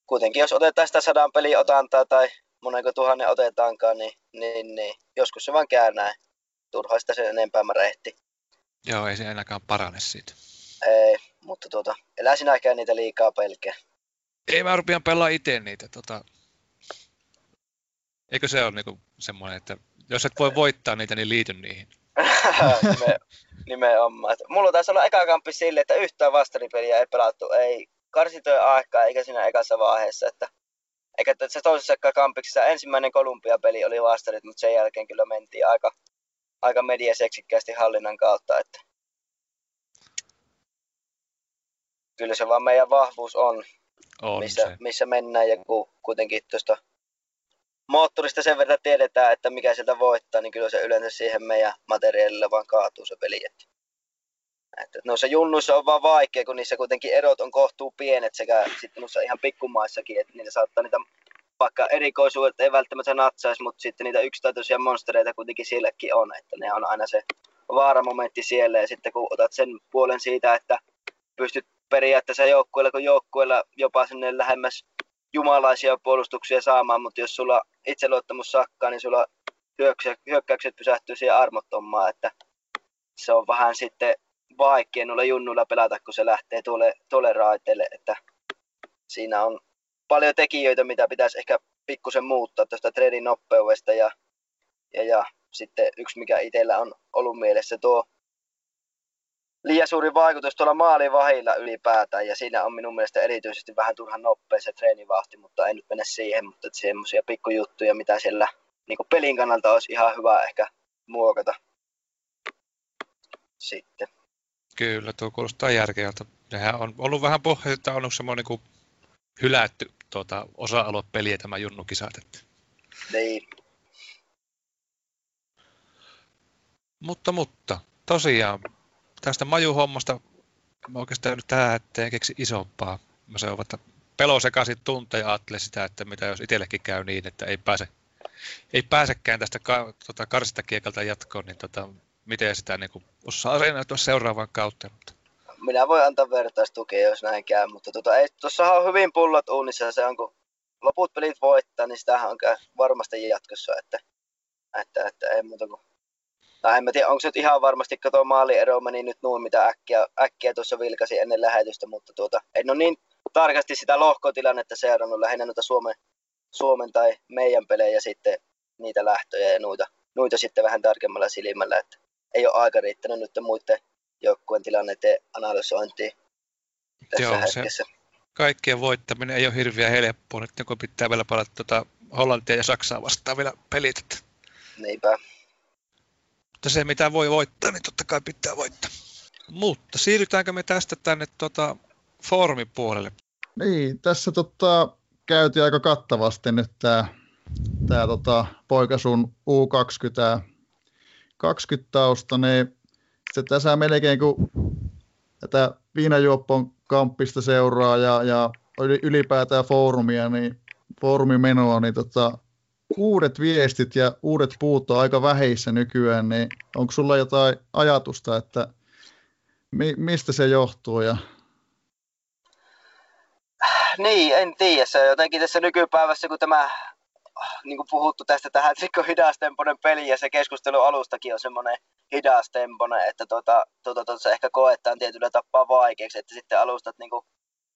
kuitenkin jos otetaan sitä sadan peli otantaa tai monenko tuhannen otetaankaan, niin, niin, niin joskus se vaan käy näin. Turhaa sitä sen enempää mä rehti. Joo, ei se ainakaan parane siitä. Ei, mutta tuota, elää sinäkään niitä liikaa pelkeä. Ei mä rupean pelaa itse niitä. Tota, Eikö se ole niinku semmoinen, että jos et voi voittaa niitä, niin liity niihin? Nime, nimenomaan. Mulla taisi olla eka kamppi sille, että yhtään vastaripeliä ei pelattu, ei karsityön aikaa eikä siinä ekassa vaiheessa. Että, eikä se toisessa kampiksessa ensimmäinen Kolumbia-peli oli vastarit, mutta sen jälkeen kyllä mentiin aika, aika mediaseksikkäästi hallinnan kautta. Että kyllä se vaan meidän vahvuus on, on missä, se. missä mennään ja kuitenkin tuosta moottorista sen verran tiedetään, että mikä sieltä voittaa, niin kyllä se yleensä siihen meidän materiaalilla vaan kaatuu se peli. Että, että noissa junnuissa on vaan vaikea, kun niissä kuitenkin erot on kohtuu pienet sekä sitten noissa ihan pikkumaissakin, että niitä saattaa niitä vaikka erikoisuudet ei välttämättä natsaisi, mutta sitten niitä yksittäisiä monstereita kuitenkin sielläkin on, että ne on aina se vaaramomentti siellä. Ja sitten kun otat sen puolen siitä, että pystyt periaatteessa joukkueella kuin joukkueella jopa sinne lähemmäs jumalaisia puolustuksia saamaan, mutta jos sulla itseluottamus sakkaa, niin sulla hyökkäykset pysähtyy siihen armottomaan, että se on vähän sitten vaikea noilla junnuilla pelata, kun se lähtee tuolle, tuolle raiteelle, että siinä on paljon tekijöitä, mitä pitäisi ehkä pikkusen muuttaa tuosta treenin nopeudesta ja, ja, ja sitten yksi, mikä itsellä on ollut mielessä tuo liian suuri vaikutus tuolla maalivahilla ylipäätään ja siinä on minun mielestä erityisesti vähän turhan nopea se treenivahti, mutta en nyt mene siihen, mutta semmoisia pikkujuttuja, mitä siellä niin pelin kannalta olisi ihan hyvä ehkä muokata sitten. Kyllä, tuo kuulostaa järkevältä. Nehän on ollut vähän pohja, että on semmoinen niin hylätty tuota, osa-alue peliä tämä junnukisat. Niin. Mutta, mutta, tosiaan, tästä majuhommasta mä oikeastaan nyt tähän en keksi isompaa. Mä se että pelo sekaisin tunteja ajattelee sitä, että mitä jos itsellekin käy niin, että ei pääse, ei pääsekään tästä ka, tota, karsista kiekalta jatkoon, niin tota, miten sitä niin kuin, osaa asennoitua seuraavan kautta. Mutta... Minä voin antaa vertaistukea, jos näin käy, mutta tota, ei, tuossahan on hyvin pullot uunissa, se on kun loput pelit voittaa, niin sitähän on varmasti jatkossa, että, että, että ei muuta kuin tai en mä tiedä, onko se nyt ihan varmasti, kato maaliero meni nyt nuun, mitä äkkiä, äkkiä tuossa vilkasi ennen lähetystä, mutta tuota, en ole niin tarkasti sitä lohkotilannetta seurannut, lähinnä noita Suomen, Suomen tai meidän pelejä sitten niitä lähtöjä ja noita, noita sitten vähän tarkemmalla silmällä, että ei ole aika riittänyt nyt muiden joukkueen tilanneiden analysointiin tässä Joo, hetkessä. Se kaikkien voittaminen ei ole hirveän helppoa, nyt kun pitää vielä palata tuota Hollantia ja Saksaa vastaan vielä pelit. Niinpä. Mutta se, mitä voi voittaa, niin totta kai pitää voittaa. Mutta siirrytäänkö me tästä tänne tuota, foorumin puolelle? Niin, tässä tota, käytiin aika kattavasti nyt tämä tää, tota, poikasun U20 20 tausta, niin se tässä melkein kun tätä viinajuoppon kamppista seuraa ja, ja ylipäätään foorumia, niin foorumimenoa, niin tota, uudet viestit ja uudet puut on aika väheissä nykyään, niin onko sulla jotain ajatusta, että mi- mistä se johtuu? Ja... Niin, en tiedä. Se jotenkin tässä nykypäivässä, kun tämä niin kuin puhuttu tästä tähän Tsikko hidastemponen peli ja se keskustelu alustakin on semmoinen hidastemponen, että tuota, tuota, tuota, se ehkä koetaan tietyllä tapaa vaikeaksi, että sitten alustat niin kuin,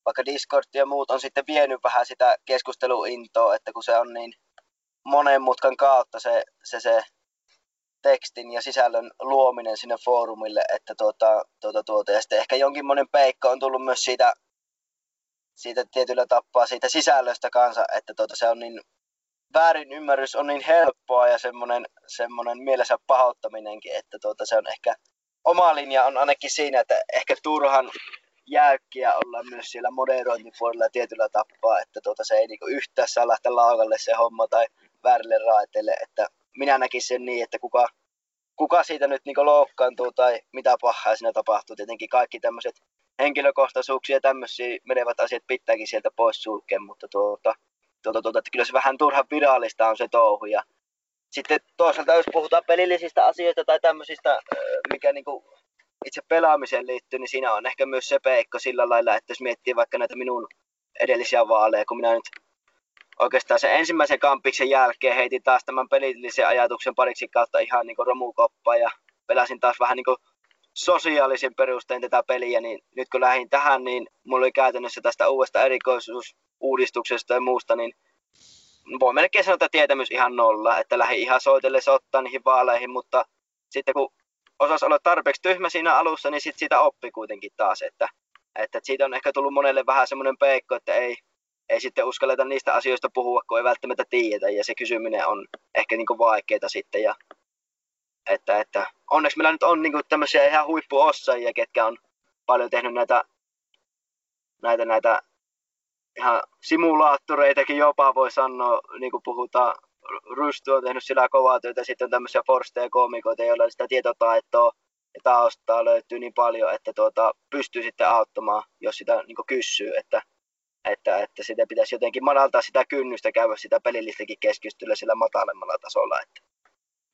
vaikka Discord ja muut on sitten vienyt vähän sitä keskusteluintoa, että kun se on niin monen mutkan kautta se, se, se tekstin ja sisällön luominen sinne foorumille, että tuota, tuota, tuota, ja sitten ehkä jonkinmoinen peikka on tullut myös siitä, siitä tietyllä tapaa siitä sisällöstä kanssa, että tuota, se on niin väärin ymmärrys on niin helppoa ja semmoinen, semmoinen mielensä pahoittaminenkin, että tuota, se on ehkä oma linja on ainakin siinä, että ehkä turhan jäykkiä ollaan myös siellä moderointipuolella tietyllä tapaa, että tuota, se ei niinku yhtään saa lähteä laukalle se homma tai väärille raiteille, että minä näkisin sen niin, että kuka, kuka siitä nyt niin loukkaantuu tai mitä pahaa siinä tapahtuu. Tietenkin kaikki tämmöiset henkilökohtaisuuksia ja tämmöisiä menevät asiat pitääkin sieltä pois sulkea, mutta tuota, tuota, tuota, että kyllä se vähän turha virallista on se touhu. Ja sitten toisaalta jos puhutaan pelillisistä asioista tai tämmöisistä, mikä niin kuin itse pelaamiseen liittyy, niin siinä on ehkä myös se peikko sillä lailla, että jos miettii vaikka näitä minun edellisiä vaaleja, kun minä nyt oikeastaan sen ensimmäisen kampiksen jälkeen heitin taas tämän pelillisen ajatuksen pariksi kautta ihan niin romukoppaa ja pelasin taas vähän niin sosiaalisin perustein tätä peliä, niin nyt kun lähdin tähän, niin mulla oli käytännössä tästä uudesta erikoisuusuudistuksesta ja muusta, niin voi melkein sanoa, että tietämys ihan nolla, että lähdin ihan soitelle ottaa niihin vaaleihin, mutta sitten kun osasi olla tarpeeksi tyhmä siinä alussa, niin sit siitä oppi kuitenkin taas, että, että siitä on ehkä tullut monelle vähän semmoinen peikko, että ei, ei sitten uskalleta niistä asioista puhua, kun ei välttämättä tiedetä, ja se kysyminen on ehkä niin vaikeaa sitten, ja että, että onneksi meillä nyt on niin kuin tämmöisiä ihan huippuosaajia, ketkä on paljon tehnyt näitä, näitä, näitä ihan simulaattoreitakin jopa voi sanoa, niin kuin puhutaan, Rustu on tehnyt sillä kovaa työtä, sitten on tämmöisiä forsteja komikoita, joilla sitä tietotaitoa ja taustaa löytyy niin paljon, että tuota, pystyy sitten auttamaan, jos sitä niin kysyy, että että, että sitä pitäisi jotenkin madaltaa sitä kynnystä käydä sitä pelillistäkin keskustelulla sillä matalemmalla tasolla. Että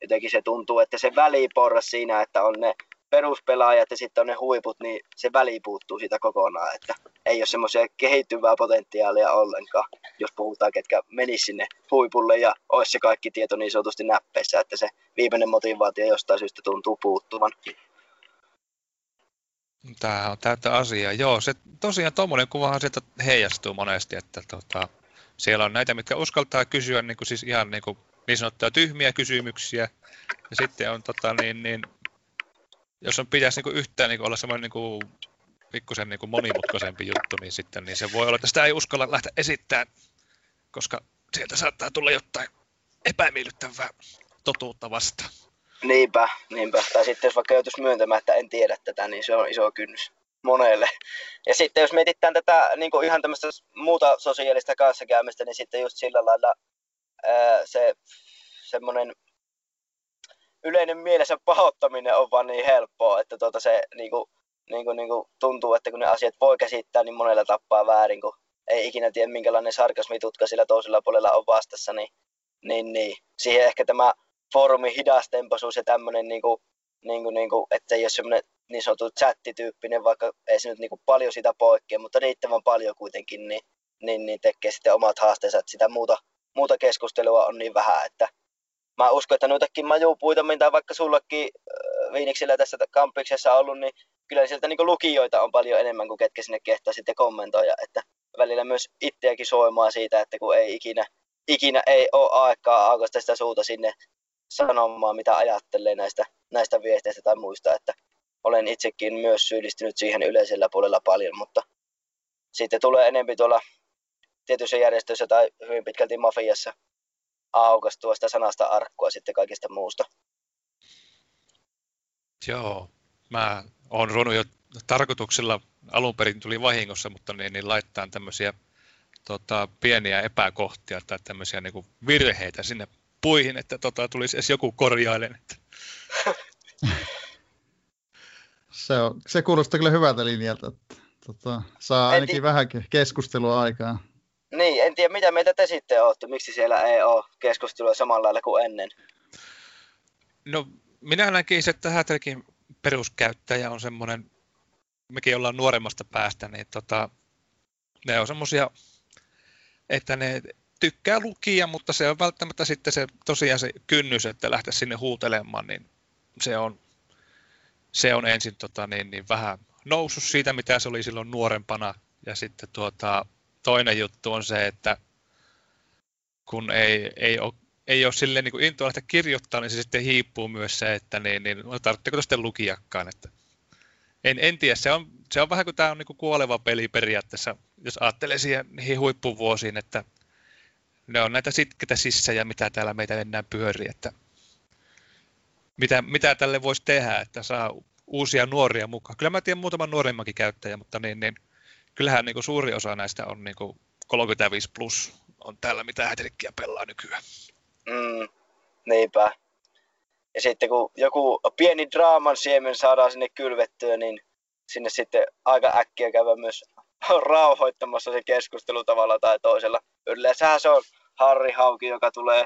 jotenkin se tuntuu, että se väliporras siinä, että on ne peruspelaajat ja sitten on ne huiput, niin se väli puuttuu siitä kokonaan, että ei ole semmoisia kehittyvää potentiaalia ollenkaan, jos puhutaan, ketkä menis sinne huipulle ja olisi se kaikki tieto niin sanotusti näppeissä, että se viimeinen motivaatio jostain syystä tuntuu puuttuvan. Tämä on täyttä asiaa. Joo, se tosiaan tuommoinen kuvahan sieltä heijastuu monesti, että tota, siellä on näitä, mitkä uskaltaa kysyä niin kuin siis ihan niin, kuin, niin sanottuja tyhmiä kysymyksiä. Ja sitten on tota, niin, niin, jos on pitäisi niin yhtään niin olla semmoinen niin pikkusen niin monimutkaisempi juttu, niin sitten niin se voi olla, että sitä ei uskalla lähteä esittämään, koska sieltä saattaa tulla jotain epämiellyttävää totuutta vastaan. Niinpä, niinpä. Tai sitten jos vaikka joutuisi myöntämään, että en tiedä tätä, niin se on iso kynnys monelle. Ja sitten jos mietitään tätä niin kuin ihan tämmöistä muuta sosiaalista kanssakäymistä, niin sitten just sillä lailla se semmoinen yleinen mielensä pahoittaminen on vaan niin helppoa, että tuota se niin kuin, niin kuin, niin kuin tuntuu, että kun ne asiat voi käsittää, niin monella tappaa väärin, kun ei ikinä tiedä minkälainen sarkasmitutka sillä toisella puolella on vastassa, niin, niin, niin. siihen ehkä tämä foorumin hidastempoisuus ja tämmöinen, niin kuin, niin kuin, niin kuin, että ei ole semmoinen niin sanottu chattityyppinen, vaikka ei se nyt niin kuin paljon sitä poikkea, mutta riittävän paljon kuitenkin, niin, niin, niin tekee sitten omat haasteensa, että sitä muuta, muuta keskustelua on niin vähän, että mä uskon, että noitakin majupuita, mitä vaikka sullakin äh, Viiniksillä tässä kampiksessa on ollut, niin kyllä sieltä niin lukijoita on paljon enemmän kuin ketkä sinne kehtaa sitten kommentoida, että välillä myös itseäkin soimaa siitä, että kun ei ikinä, ikinä ei ole aikaa aukaista sitä suuta sinne sanomaan, mitä ajattelee näistä, näistä viesteistä tai muista, että olen itsekin myös syyllistynyt siihen yleisellä puolella paljon, mutta sitten tulee enempi tuolla tietyissä järjestöissä tai hyvin pitkälti mafiassa aukastua sitä sanasta arkkua sitten kaikista muusta. Joo, mä oon ruvennut jo tarkoituksella, alun perin tuli vahingossa, mutta niin, niin laittaa tämmöisiä tota, pieniä epäkohtia tai tämmöisiä niin virheitä sinne puihin, että tota, tulisi edes joku korjailen. Että. se, on, se kuulostaa kyllä hyvältä linjalta, että tota, saa ainakin vähän keskustelua aikaa. Niin, en tiedä mitä meitä te sitten olette, miksi siellä ei ole keskustelua samalla lailla kuin ennen. No minä näkisin, että Hätrekin peruskäyttäjä on semmoinen, mekin ollaan nuoremmasta päästä, niin tota, ne on semmoisia, että ne tykkää lukia, mutta se on välttämättä sitten se tosiaan se kynnys, että lähteä sinne huutelemaan, niin se on, se on ensin tota, niin, niin vähän noussut siitä, mitä se oli silloin nuorempana. Ja sitten tuota, toinen juttu on se, että kun ei, ei ole ei ole silleen niin intoa lähteä kirjoittaa, niin se sitten hiippuu myös se, että niin, niin tarvitseeko sitten lukijakkaan. Että en, en tiedä, se on, se on vähän kuin tämä on niin kuin kuoleva peli periaatteessa, jos ajattelee siihen niihin huippuvuosiin, että ne on näitä sitkeitä sissejä, mitä täällä meitä enää pyörii, että mitä, mitä tälle voisi tehdä, että saa uusia nuoria mukaan. Kyllä mä tiedän muutaman nuoremmankin käyttäjä, mutta niin, niin, kyllähän niin kuin suuri osa näistä on niin kuin 35 plus on täällä, mitä hätirikkiä pelaa nykyään. Mm, niinpä. Ja sitten kun joku pieni draaman siemen saadaan sinne kylvettyä, niin sinne sitten aika äkkiä käydä myös rauhoittamassa se keskustelu tavalla tai toisella. Yleensähän se on Harri Hauki, joka tulee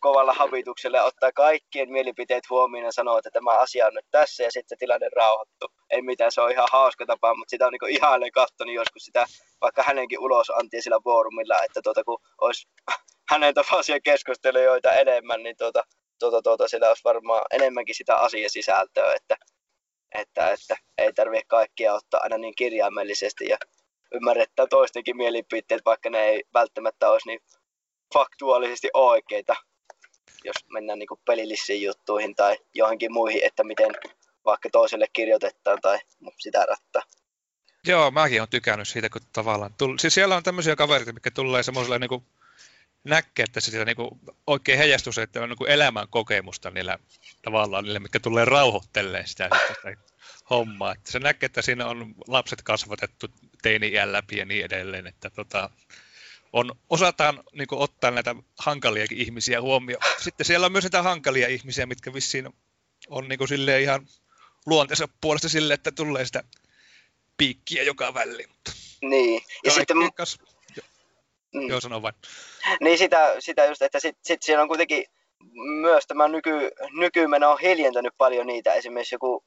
kovalla habituksella ottaa kaikkien mielipiteet huomioon ja sanoo, että tämä asia on nyt tässä ja sitten tilanne rauhoittuu. Ei mitään, se on ihan hauska tapa, mutta sitä on niin ihailen katsonut joskus sitä, vaikka hänenkin ulos antia sillä foorumilla, että tuota, kun olisi hänen tapaisia keskustelijoita enemmän, niin tuota, tuota, tuota, sillä olisi varmaan enemmänkin sitä asiasisältöä, että, että, että ei tarvitse kaikkia ottaa aina niin kirjaimellisesti ja ymmärrettää toistenkin mielipiteet, vaikka ne ei välttämättä olisi niin faktuaalisesti oikeita, jos mennään niin pelillisiin juttuihin tai johonkin muihin, että miten vaikka toiselle kirjoitetaan tai sitä rattaa. Joo, mäkin olen tykännyt siitä, kun tavallaan... Tull... Siis siellä on tämmöisiä kavereita, mikä tulee semmoiselle niin näkee, että se niin kuin oikein heijastuu se, että on niin elämän kokemusta niillä tavallaan niille, mitkä tulee rauhoittelemaan sitä, sitä hommaa. Että se näkee, että siinä on lapset kasvatettu teini-iän läpi ja niin edelleen, että tota, on, osataan niin kuin, ottaa näitä hankaliakin ihmisiä huomioon. Sitten siellä on myös niitä hankalia ihmisiä, mitkä vissiin on niin kuin, ihan luonteensa puolesta sille, että tulee sitä piikkiä joka väliin. Niin. Ja sitten... Kas... Mm. Joo, sano vain. Niin sitä, sitä just, että sitten sit siellä on kuitenkin myös tämä nyky, nykymeno on hiljentänyt paljon niitä. Esimerkiksi joku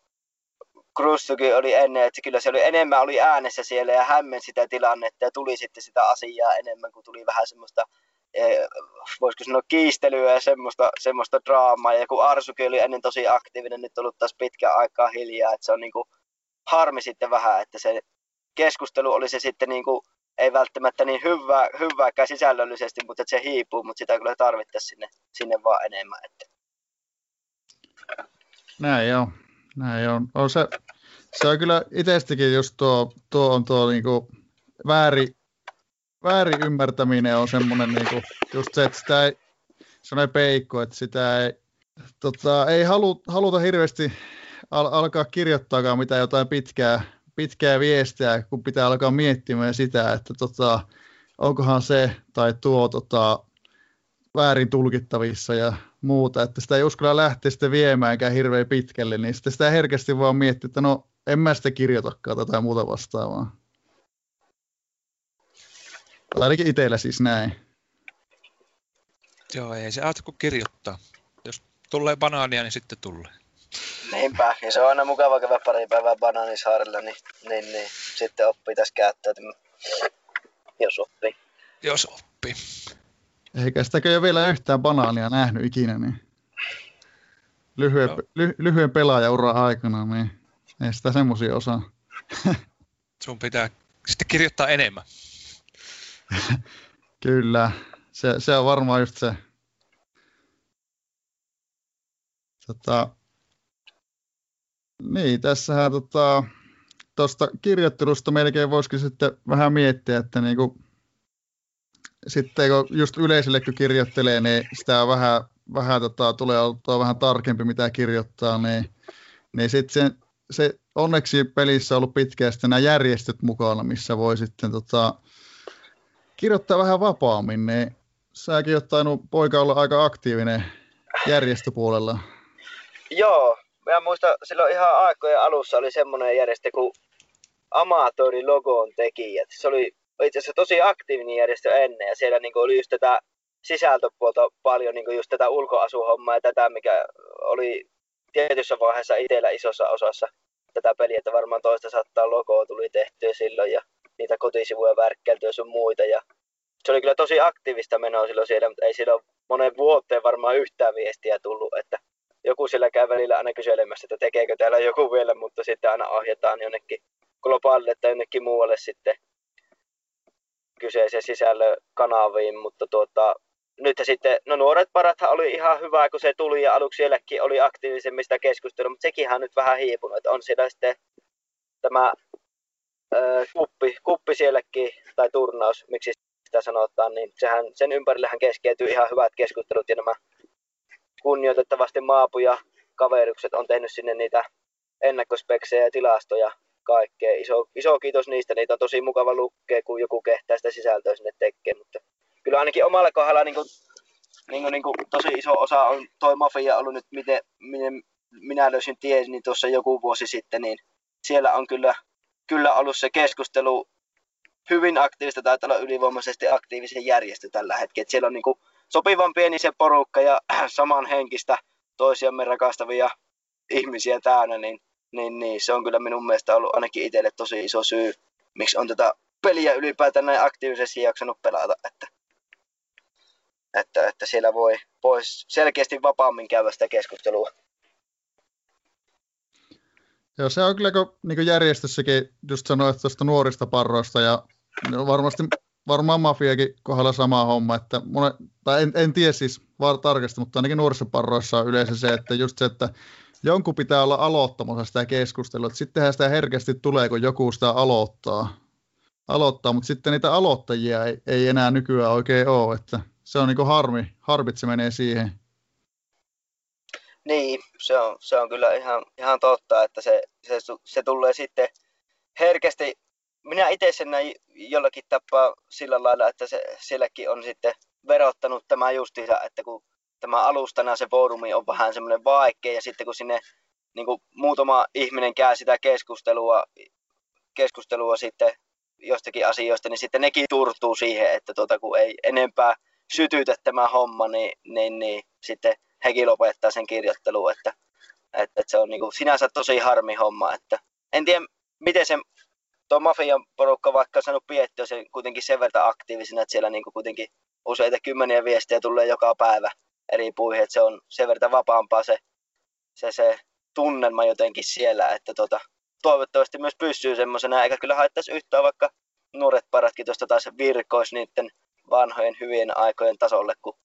Krussukin oli ennen, että kyllä se oli enemmän oli äänessä siellä ja hämmen sitä tilannetta ja tuli sitten sitä asiaa enemmän, kun tuli vähän semmoista, e, voisiko sanoa kiistelyä ja semmoista, semmoista draamaa. Ja kun Arsukin oli ennen tosi aktiivinen, nyt ollut taas pitkään aikaa hiljaa, että se on niin kuin harmi sitten vähän, että se keskustelu oli se sitten niin kuin ei välttämättä niin hyvää, hyvääkään sisällöllisesti, mutta että se hiipuu, mutta sitä kyllä tarvittaisiin sinne, sinne vaan enemmän. Että. Näin on. Näin on. on se, se on kyllä itsestäkin just tuo, tuo on tuo niinku vääri, väärin ymmärtäminen on semmoinen niinku, just se, että sitä ei, semmoinen peikko, että sitä ei, tota, ei halu, haluta hirveästi al- alkaa kirjoittaakaan mitään jotain pitkää, pitkää viestiä, kun pitää alkaa miettimään sitä, että tota, onkohan se tai tuo tota, väärin tulkittavissa ja muuta, että sitä ei uskalla lähteä sitten viemäänkään hirveän pitkälle, niin sitten sitä herkästi vaan miettii, että no en mä sitä kirjoitakaan tai muuta vastaavaa. Tai ainakin itsellä siis näin. Joo, ei se auta kuin kirjoittaa. Jos tulee banaania, niin sitten tulee. Niinpä, ja se on aina mukava käydä pari päivää bananisaarella, niin, niin, niin sitten oppii tässä käyttäytymään, jos oppii. Jos oppii. Eikä sitäkö jo vielä yhtään banaania nähnyt ikinä, niin lyhyen, no. ly, lyhyen pelaajaura aikana, niin ei sitä semmoisia osaa. Sun pitää sitten kirjoittaa enemmän. Kyllä, se, se on varmaan just se. Tota, niin, tässähän tota, tuosta kirjoittelusta melkein voisikin sitten vähän miettiä, että niinku, sitten kun just yleisölle kun kirjoittelee, niin sitä vähän, vähän tota, tulee oltua vähän tarkempi mitä kirjoittaa, niin, niin sitten se, se, onneksi pelissä on ollut pitkään sitten nämä järjestöt mukana, missä voi sitten tota, kirjoittaa vähän vapaammin, niin säkin oot tainnut poika olla aika aktiivinen järjestöpuolella. Joo, mä muistan silloin ihan aikojen alussa oli semmoinen järjestö kuin Amatori Logon tekijät. Se oli itse asiassa tosi aktiivinen järjestö ennen ja siellä niin oli just tätä sisältöpuolta paljon niin just tätä ulkoasuhommaa ja tätä, mikä oli tietyssä vaiheessa itsellä isossa osassa tätä peliä, että varmaan toista saattaa logoa tuli tehtyä silloin ja niitä kotisivuja värkkäiltyä sun muita. Ja se oli kyllä tosi aktiivista menoa silloin siellä, mutta ei silloin monen vuoteen varmaan yhtään viestiä tullut, että joku siellä käy välillä aina kyselemässä, että tekeekö täällä joku vielä, mutta sitten aina ohjataan jonnekin globaalille tai jonnekin muualle sitten kyseisen sisällökanaviin, mutta tuota, nyt sitten, no nuoret parathan oli ihan hyvä, kun se tuli ja aluksi sielläkin oli aktiivisemmista keskustelua, mutta sekin on nyt vähän hiipunut, että on siellä sitten tämä ö, kuppi, kuppi sielläkin, tai turnaus, miksi sitä sanotaan, niin sehän, sen ympärillähän keskeytyy ihan hyvät keskustelut ja nämä kunnioitettavasti maapuja kaverukset on tehnyt sinne niitä ennakkospeksejä ja tilastoja kaikkea. Iso, iso kiitos niistä, niitä on tosi mukava lukea, kun joku kehtää sitä sisältöä sinne tekee, mutta kyllä ainakin omalla kohdalla niin kuin, niin kuin, niin kuin, tosi iso osa on toi Mafia ollut nyt, miten, miten minä löysin ties, niin tuossa joku vuosi sitten, niin siellä on kyllä, kyllä ollut se keskustelu hyvin aktiivista, tai olla ylivoimaisesti aktiivisen järjestö tällä hetkellä. Että siellä on niin kuin sopivan pieni se porukka ja samanhenkistä toisiamme rakastavia ihmisiä täynnä, niin niin, niin se on kyllä minun mielestä ollut ainakin itselle tosi iso syy, miksi on tätä peliä ylipäätään näin aktiivisesti jaksanut pelata, että, että, että siellä voi, voi selkeästi vapaammin käydä sitä keskustelua. Joo, se on kyllä, kun niin järjestössäkin just sanoit tuosta nuorista parroista ja varmasti varmaan mafiakin kohdalla sama homma, että monet, tai en, en tiedä siis var, tarkasti, mutta ainakin nuorissa parroissa on yleensä se, että just se, että jonkun pitää olla aloittamassa sitä keskustelua. Sittenhän sitä herkästi tulee, kun joku sitä aloittaa. aloittaa mutta sitten niitä aloittajia ei, ei enää nykyään oikein ole. Että se on niin harmi, harmit se menee siihen. Niin, se on, se on kyllä ihan, ihan totta, että se, se, se tulee sitten herkästi. Minä itse sen näin jollakin tapaa sillä lailla, että se, sielläkin on sitten verottanut tämä justiinsa, että kun tämä alustana se foorumi on vähän semmoinen vaikea ja sitten kun sinne niin kuin muutama ihminen käy sitä keskustelua, keskustelua sitten jostakin asioista, niin sitten nekin turtuu siihen, että tuota, kun ei enempää sytytä tämä homma, niin, niin, niin sitten hekin lopettaa sen kirjoittelun, että, että, että se on niin kuin sinänsä tosi harmi homma, että en tiedä miten se tuo mafian porukka vaikka saanut piettyä sen kuitenkin sen verran aktiivisena, että siellä niin kuin kuitenkin useita kymmeniä viestejä tulee joka päivä eri puihin, että se on sen verran vapaampaa se, se, se tunnelma jotenkin siellä, että tota, toivottavasti myös pysyy semmoisena, eikä kyllä haittaisi yhtään vaikka nuoret paratkin tuosta taas virkois niiden vanhojen hyvien aikojen tasolle, kun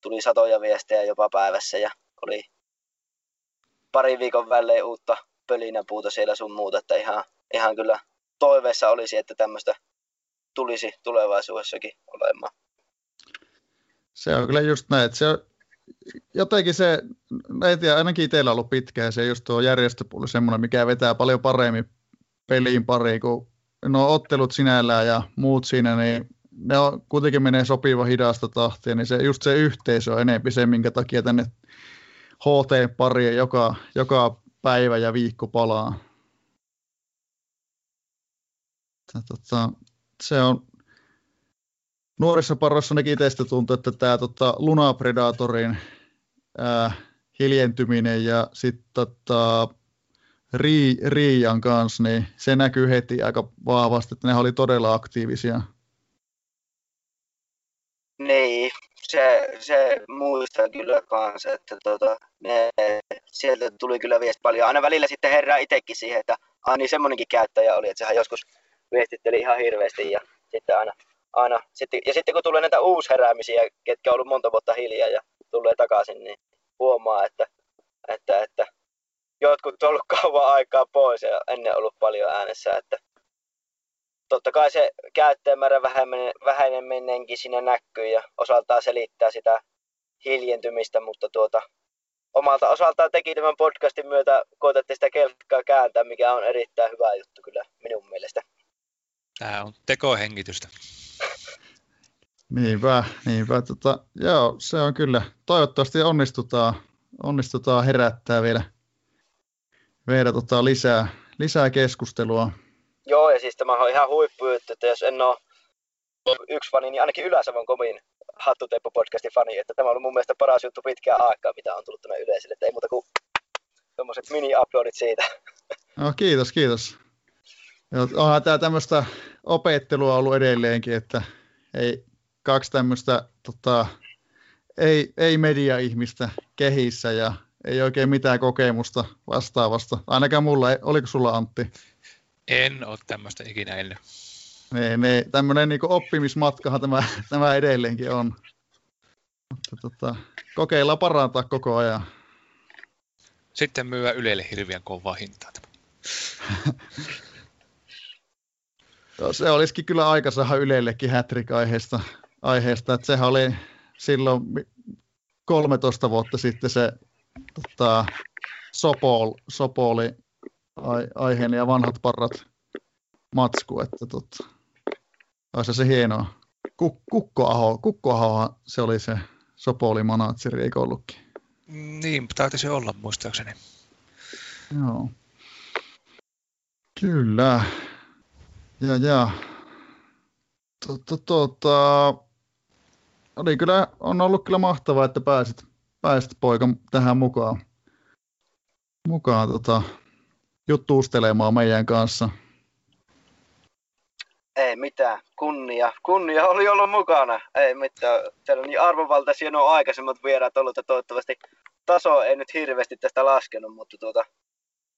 tuli satoja viestejä jopa päivässä ja oli pari viikon välein uutta pölinäpuuta siellä sun muuta, että ihan, ihan kyllä toiveessa olisi, että tämmöistä tulisi tulevaisuudessakin olemaan. Se on kyllä just näin, että se on, jotenkin se, en tiedä, ainakin itsellä ollut pitkään se just tuo järjestöpuoli semmoinen, mikä vetää paljon paremmin peliin pariin, kun no ottelut sinällään ja muut siinä, niin ne on, kuitenkin menee sopiva hidasta tahtia, niin se, just se yhteisö on enempi se, minkä takia tänne HT-pariin joka, joka päivä ja viikko palaa. Tota, se on nuorissa paroissa nekin teistä tuntuu, että tämä tota, Luna Predatorin hiljentyminen ja sitten tota, Rii, Riian kanssa, niin se näkyy heti aika vahvasti, että ne oli todella aktiivisia. Niin, se, se muistan kyllä kanssa, että tota, ne, sieltä tuli kyllä viesti paljon. Aina välillä sitten herää itsekin siihen, että ah, niin semmoinenkin käyttäjä oli, että sehän joskus viestitteli ihan hirveästi ja sitten aina, aina sitten, ja sitten kun tulee näitä uusheräämisiä, ketkä on ollut monta vuotta hiljaa ja tulee takaisin, niin huomaa, että, että, että jotkut on ollut kauan aikaa pois ja ennen ollut paljon äänessä, että totta kai se käyttäjämäärän väheneminenkin siinä näkyy ja osaltaan selittää sitä hiljentymistä, mutta tuota, omalta osaltaan teki tämän podcastin myötä, koetettiin sitä kelkkaa kääntää, mikä on erittäin hyvä juttu kyllä minun mielestä. Tämä on tekohengitystä. Niinpä, niinpä. Tota, joo, se on kyllä. Toivottavasti onnistutaan, onnistutaan herättää vielä, vielä tota lisää, lisää keskustelua. Joo, ja siis tämä on ihan huippujuttu, että jos en ole yksi fani, niin ainakin Ylä-Savon komin Hattuteppo podcastin fani, että tämä on mun mielestä paras juttu pitkään aikaa, mitä on tullut tänne yleisölle, että ei muuta kuin tuommoiset mini-uploadit siitä. No, kiitos, kiitos. Ja onhan tämä tämmöistä opettelua ollut edelleenkin, että ei kaksi tämmöistä tota, ei, ei media-ihmistä kehissä ja ei oikein mitään kokemusta vastaavasta. Ainakaan mulla, oliko sulla Antti? En ole tämmöistä ikinä ennen. Niin, niin, tämmöinen niin oppimismatkahan tämä, tämä edelleenkin on. Mutta tota, kokeillaan parantaa koko ajan. Sitten myyä Ylelle hirveän kovaa hintaa. Joo, se olisikin kyllä aika saada Ylellekin hätrik-aiheesta, aiheesta, että sehän oli silloin 13 vuotta sitten se tota, Sopol, Sopoli aiheen ja vanhat parrat matsku, että tota, olisi se hienoa. Kuk, Kukkoaho, Kukkoaho se oli se Sopoli manaatseri, eikö ollutkin? Niin, taisi olla muistaakseni. Joo. Kyllä. Ja, ja. Tota, tota, oli kyllä, on ollut kyllä mahtavaa, että pääsit, pääsit poika tähän mukaan, mukaan tota, juttuustelemaan meidän kanssa. Ei mitään, kunnia. Kunnia oli ollut mukana. Ei mitään. Siellä on niin arvovaltaisia nuo aikaisemmat vieraat ollut, että toivottavasti taso ei nyt hirveästi tästä laskenut, mutta tuota,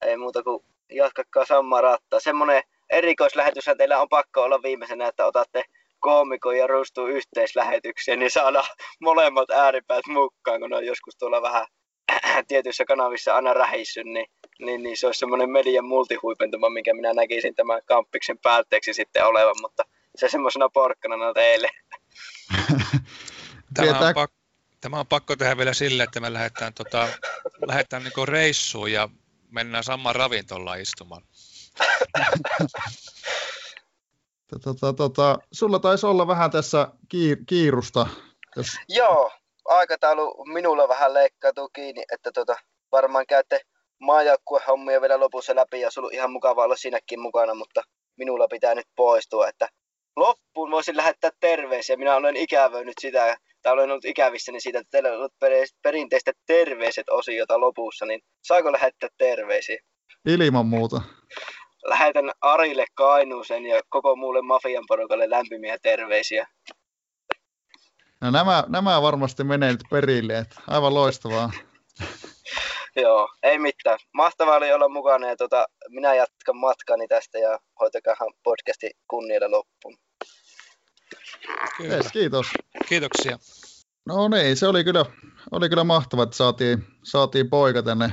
ei muuta kuin jatkakaa samaa rattaa. Semmoinen erikoislähetys teillä on pakko olla viimeisenä, että otatte koomikon ja ruustuu yhteislähetykseen, niin saada molemmat ääripäät mukaan, kun ne on joskus tuolla vähän tietyissä kanavissa aina rähissy, niin, niin, niin se olisi semmoinen median multihuipentuma, minkä minä näkisin tämän kamppiksen päätteeksi sitten olevan, mutta se semmoisena porkkana teille. Tämä on, pak- tämä on pakko tehdä vielä sille, että me lähdetään, tota, lähdetään niin reissuun ja mennään samaan ravintolaan istumaan. tota, tota, sulla taisi olla vähän tässä kiir- kiirusta. Jos... Joo, aikataulu minulla vähän leikkautuu kiinni, että tota, varmaan käytte maajoukkuehommia vielä lopussa läpi ja sulla ihan mukava olla sinäkin mukana, mutta minulla pitää nyt poistua, että loppuun voisin lähettää terveisiä. Minä olen ikävöinyt sitä, tai olen ollut ikävissäni siitä, että teillä on ollut perinteistä terveiset osiota lopussa, niin saako lähettää terveisiä? Ilman muuta. Lähetän Arille Kainuusen ja koko muulle mafian porukalle lämpimiä terveisiä. No nämä, nämä varmasti menee nyt perille, että aivan loistavaa. Joo, ei mitään. Mahtavaa oli olla mukana ja tota, minä jatkan matkani tästä ja hoitakahan podcasti kunnialla loppuun. Kyllä. Yes, kiitos. Kiitoksia. No niin, se oli kyllä, oli kyllä mahtavaa, että saatiin, saatiin poika tänne,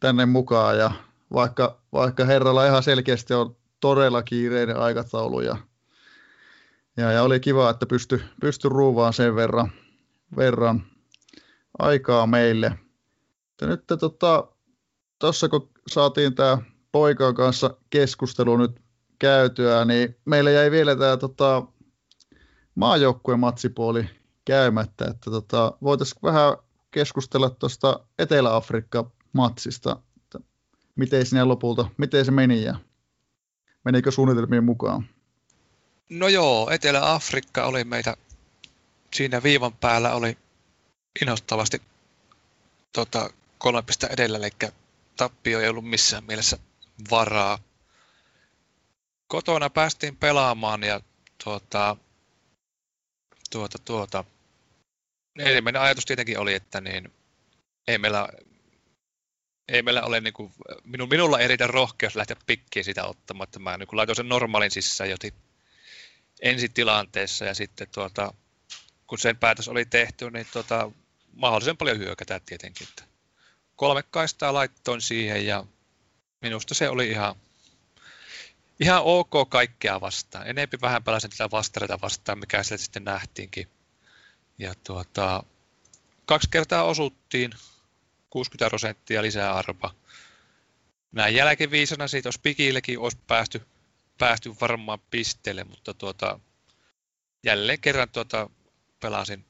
tänne mukaan ja vaikka, vaikka herralla ihan selkeästi on todella kiireinen aikataulu ja, ja, ja oli kiva, että pysty, pysty ruuvaan sen verran, verran aikaa meille. Ja nyt tuossa tota, kun saatiin tämä poikan kanssa keskustelu nyt käytyä, niin meillä jäi vielä tämä tota, maajoukkueen matsipuoli käymättä, että tota, voitaisiin vähän keskustella tuosta Etelä-Afrikka-matsista, miten sinne lopulta, miten se meni ja menikö suunnitelmien mukaan? No joo, Etelä-Afrikka oli meitä siinä viivan päällä, oli inhostavasti tota, kolme pistä edellä, eli tappio ei ollut missään mielessä varaa. Kotona päästiin pelaamaan ja tuota, tuota, tuota, ensimmäinen ajatus tietenkin oli, että niin, ei meillä, ei meillä ole, niin kuin, minu, minulla ei riitä rohkeus lähteä pikkiä sitä ottamaan, että mä niin laitoin sen normaalin sisään joti ensitilanteessa ja sitten tuota, kun sen päätös oli tehty, niin tuota, mahdollisen paljon hyökätään tietenkin. Että kolme kaistaa laittoin siihen ja minusta se oli ihan, ihan ok kaikkea vastaan. Enempi vähän pelasin tätä vastareita vastaan, mikä sieltä sitten nähtiinkin. Ja tuota, kaksi kertaa osuttiin, 60 prosenttia lisää arpa. Näin jälkiviisana siitä olisi pikillekin olisi päästy, päästy varmaan pisteelle, mutta tuota, jälleen kerran tuota, pelasin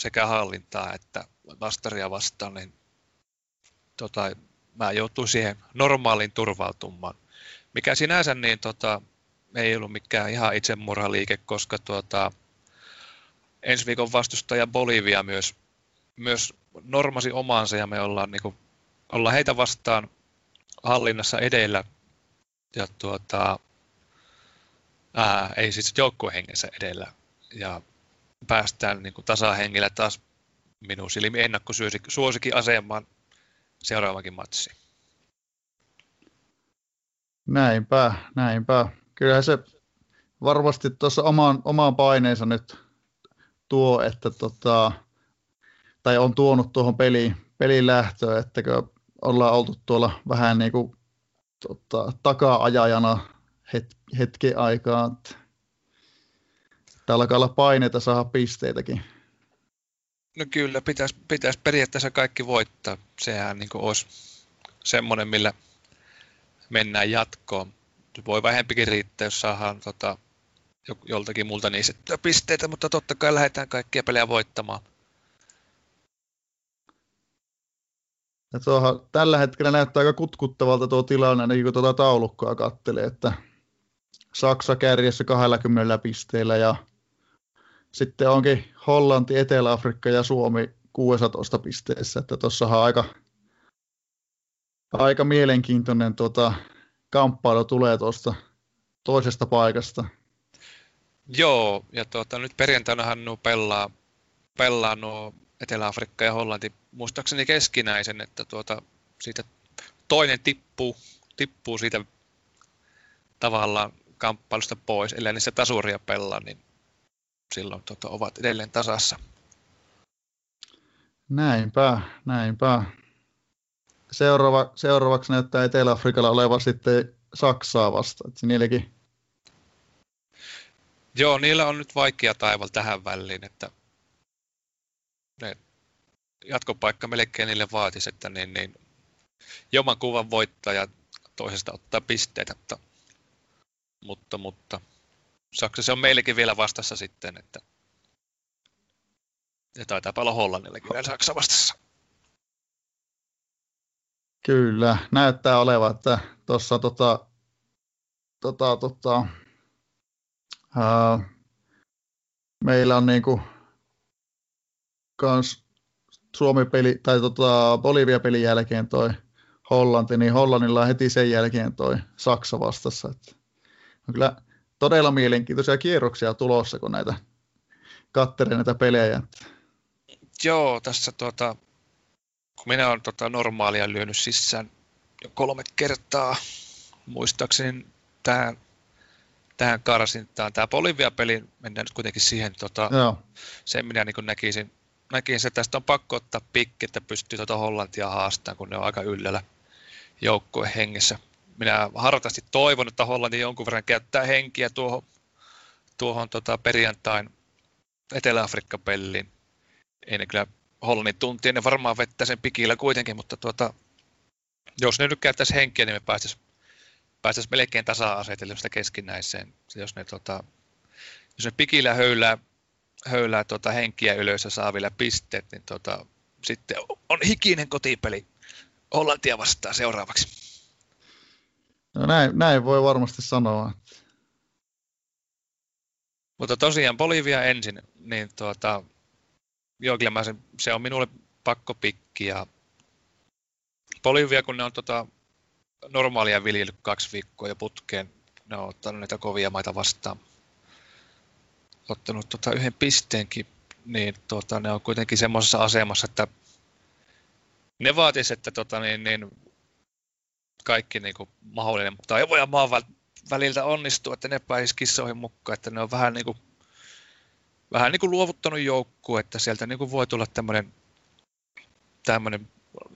sekä hallintaa että vastaria vastaan, niin tota, mä joutuin siihen normaaliin turvautumaan. Mikä sinänsä niin, tota, ei ollut mikään ihan itsemurhaliike, koska tuota, ensi viikon vastustaja Bolivia myös, myös normasi omaansa ja me ollaan, niin kuin, ollaan heitä vastaan hallinnassa edellä ja tuota, ää, ei siis joukkuehengessä edellä ja päästään niin kuin tasahengillä taas minun silmi ennakkosuosikin asemaan seuraavakin matsi. Näinpä, näinpä. Kyllähän se varmasti tuossa omaan, omaan paineensa nyt tuo, että tota, tai on tuonut tuohon peliin, pelin lähtöön, että ollaan oltu tuolla vähän niin kuin tota, taka-ajajana het, hetken aikaa. Täällä alkaa olla paineita saada pisteitäkin. No kyllä, pitäisi, pitäisi periaatteessa kaikki voittaa. Sehän niin olisi semmoinen, millä mennään jatkoon. Voi vähempikin riittää, jos saadaan tota, joltakin multa niistä pisteitä, mutta totta kai lähdetään kaikkia pelejä voittamaan. Ja tuohon, tällä hetkellä näyttää aika kutkuttavalta tuo tilanne, niin kun tuota taulukkoa kattelee, että Saksa kärjessä 20 pisteellä ja sitten onkin Hollanti, Etelä-Afrikka ja Suomi 16 pisteessä, että tuossa on aika, aika mielenkiintoinen tuota, kamppailu tulee tuosta toisesta paikasta. Joo, ja tuota, nyt perjantainahan nuo pelaa, pelaa nuo Etelä-Afrikka ja Hollanti muistaakseni keskinäisen, että tuota, siitä toinen tippuu, tippuu siitä tavallaan kamppailusta pois, ellei niissä tasuria pelaa, niin silloin tota, ovat edelleen tasassa. Näinpä, näinpä. Seuraava, seuraavaksi näyttää Etelä-Afrikalla oleva sitten Saksaa vasta. Että niilläkin... Joo, niillä on nyt vaikea taival tähän väliin, että ne jatkopaikka melkein niille vaatisi, että niin, niin joman kuvan voittaja toisesta ottaa pisteitä, mutta, mutta, mutta Saksa se on meillekin vielä vastassa sitten, että ja taitaa olla Hollannillakin vielä Saksa vastassa. Kyllä, näyttää olevan, että tuossa tota, tota, tota, ää, meillä on niinku kans Suomi-peli, tai tota, Bolivia-pelin jälkeen toi Hollanti, niin Hollannilla heti sen jälkeen toi Saksa vastassa. Että on kyllä todella mielenkiintoisia kierroksia tulossa, kun näitä kattelee näitä pelejä. Joo, tässä tuota, kun minä olen tota normaalia lyönyt sisään jo kolme kertaa, muistaakseni tähän, tähän karsintaan. Tämä Bolivia-peli, mennään nyt kuitenkin siihen, tota, Joo. sen minä niin näkisin, näkisin, että tästä on pakko ottaa pikki, että pystyy tuota Hollantia haastamaan, kun ne on aika yllällä joukkueen hengessä. Minä hartaasti toivon, että Hollanti jonkun verran käyttää henkiä tuohon, tuohon tota perjantain Etelä-Afrikka-peliin. Ei ne kyllä Hollannin tuntia, ne varmaan vettää sen pikillä kuitenkin, mutta tuota, jos ne nyt käyttäisi henkiä, niin me päästäisiin päästäisi melkein tasa-asetelmasta keskinäiseen. Jos ne, tota, jos ne pikillä höylää, höylää tota henkiä ylös ja saa vielä pisteet, niin tota, sitten on hikinen kotipeli Hollantia vastaan seuraavaksi. No näin, näin voi varmasti sanoa. Mutta tosiaan Bolivia ensin, niin tuota, joo, kyllä mä sen, se on minulle pakko pikki ja Bolivia, kun ne on tota, normaalia viljellyt kaksi viikkoa ja putkeen, ne on ottanut näitä kovia maita vastaan. Ottanut tota yhden pisteenkin, niin tota, ne on kuitenkin semmoisessa asemassa, että ne vaatisi, että tota, niin, niin, kaikki niin kuin, mahdollinen tai voi maan väliltä onnistuu, että ne pääsisi kissoihin mukaan, että ne on vähän niin kuin, vähän niin kuin luovuttanut joukkue, että sieltä niin kuin voi tulla tämmöinen, tämmöinen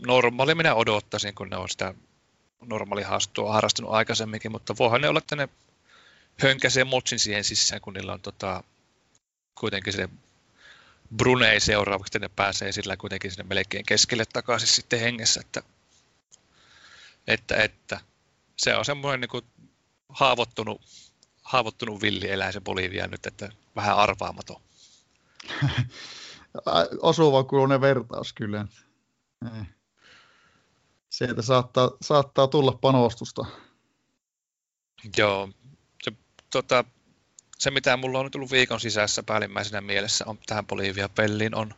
normaali minä odottaisin, kun ne on sitä normaali haastua harrastanut aikaisemminkin, mutta voihan ne olla, että ne hönkäsee motsin siihen sisään, kun niillä on tota, kuitenkin se Brunei seuraavaksi, ne pääsee sillä kuitenkin sinne melkein keskelle takaisin sitten hengessä, että, että, että se on semmoinen niin kuin haavoittunut, haavoittunut villieläin se Bolivia nyt, että vähän arvaamaton. Osuva kuulunen vertaus kyllä. Ei. Sieltä saattaa, saattaa tulla panostusta. Joo, se, tota, se mitä mulla on tullut viikon sisässä päällimmäisenä mielessä on tähän Bolivia-peliin on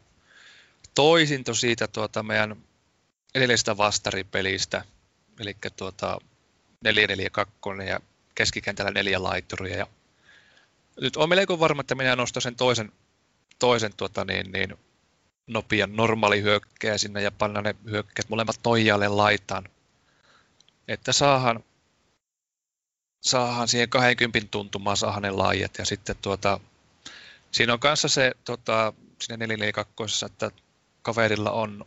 toisinto siitä tuota meidän edellisestä vastaripelistä, eli tuota 4-4-2 ja keskikentällä neljä laituria. Ja nyt on melko varma, että minä nostan sen toisen, toisen tuota niin, niin, nopean normaali hyökkäjä sinne ja panna ne hyökkäät molemmat noijalle laitaan. Että saahan, saahan siihen 20 tuntumaan saahan ne laajat. Ja sitten tuota, siinä on kanssa se tota, siinä 442, että kaverilla on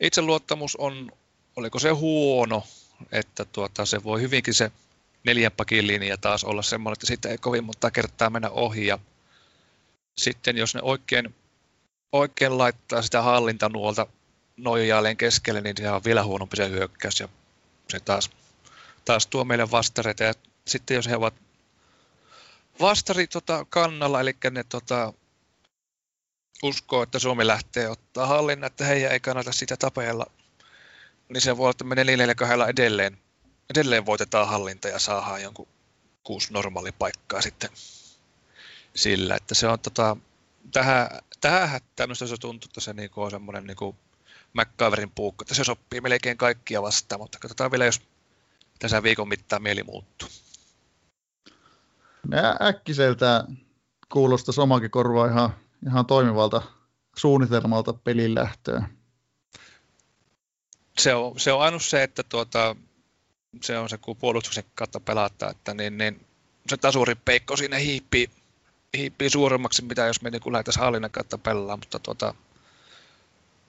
itseluottamus on, oliko se huono, että tuota, se voi hyvinkin se neljän pakin linja taas olla semmoinen, että siitä ei kovin monta kertaa mennä ohi. Ja sitten jos ne oikein oikein laittaa sitä hallintanuolta nojaileen keskelle, niin se on vielä huonompi se hyökkäys ja se taas, taas tuo meille vastareita. Ja sitten jos he ovat vastari tota, kannalla, eli ne tota, uskoo, että Suomi lähtee ottaa hallinnan, että heidän ei kannata sitä tapella, niin se voi olla, että me 4 edelleen, edelleen voitetaan hallinta ja saadaan jonkun kuusi normaali paikkaa sitten sillä, että se on tota, tähän tähän hättään se tuntuu, että se niinku on semmoinen niinku MacGyverin puukko, että se sopii melkein kaikkia vastaan, mutta katsotaan vielä, jos tässä viikon mittaan mieli muuttuu. Nää äkkiseltä kuulostaa omankin korvaa ihan, ihan toimivalta suunnitelmalta pelin lähtöön. Se on, se on ainut se, että tuota, se on se, kun puolustuksen kautta pelata, että niin, niin se tasurin peikko siinä hiipii hiipii suuremmaksi, mitä jos me niin lähdettäisiin hallinnan kautta pelaamaan, mutta tuota,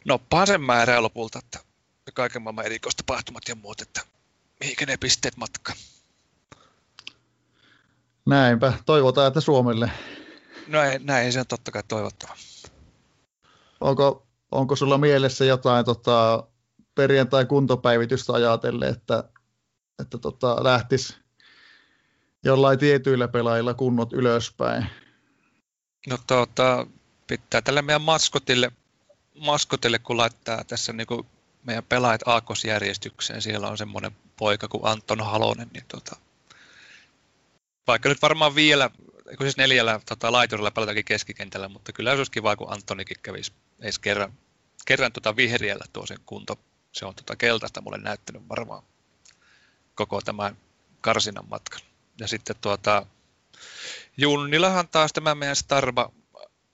noppaan sen määrää lopulta, että kaiken maailman erikoistapahtumat ja muut, että mihinkä ne pisteet matka. Näinpä, toivotaan, että Suomelle. Näin, näin se on totta kai toivottava. Onko, onko sulla mielessä jotain tota, perjantai-kuntopäivitystä ajatellen, että, että tota, lähtisi jollain tietyillä pelaajilla kunnot ylöspäin? No tuota, pitää tälle meidän maskotille, maskotille kun laittaa tässä niin kuin meidän pelaajat aakkosjärjestykseen, siellä on semmoinen poika kuin Anton Halonen, niin tuota, vaikka nyt varmaan vielä, kun siis neljällä tota, laiturilla pelatakin keskikentällä, mutta kyllä olisi kiva, kun Antonikin kävisi edes kerran, kerran tota vihriällä tuo sen kunto. Se on tota keltaista mulle näyttänyt varmaan koko tämän karsinan matkan. Ja sitten tuota, Junnilahan taas tämä meidän Starba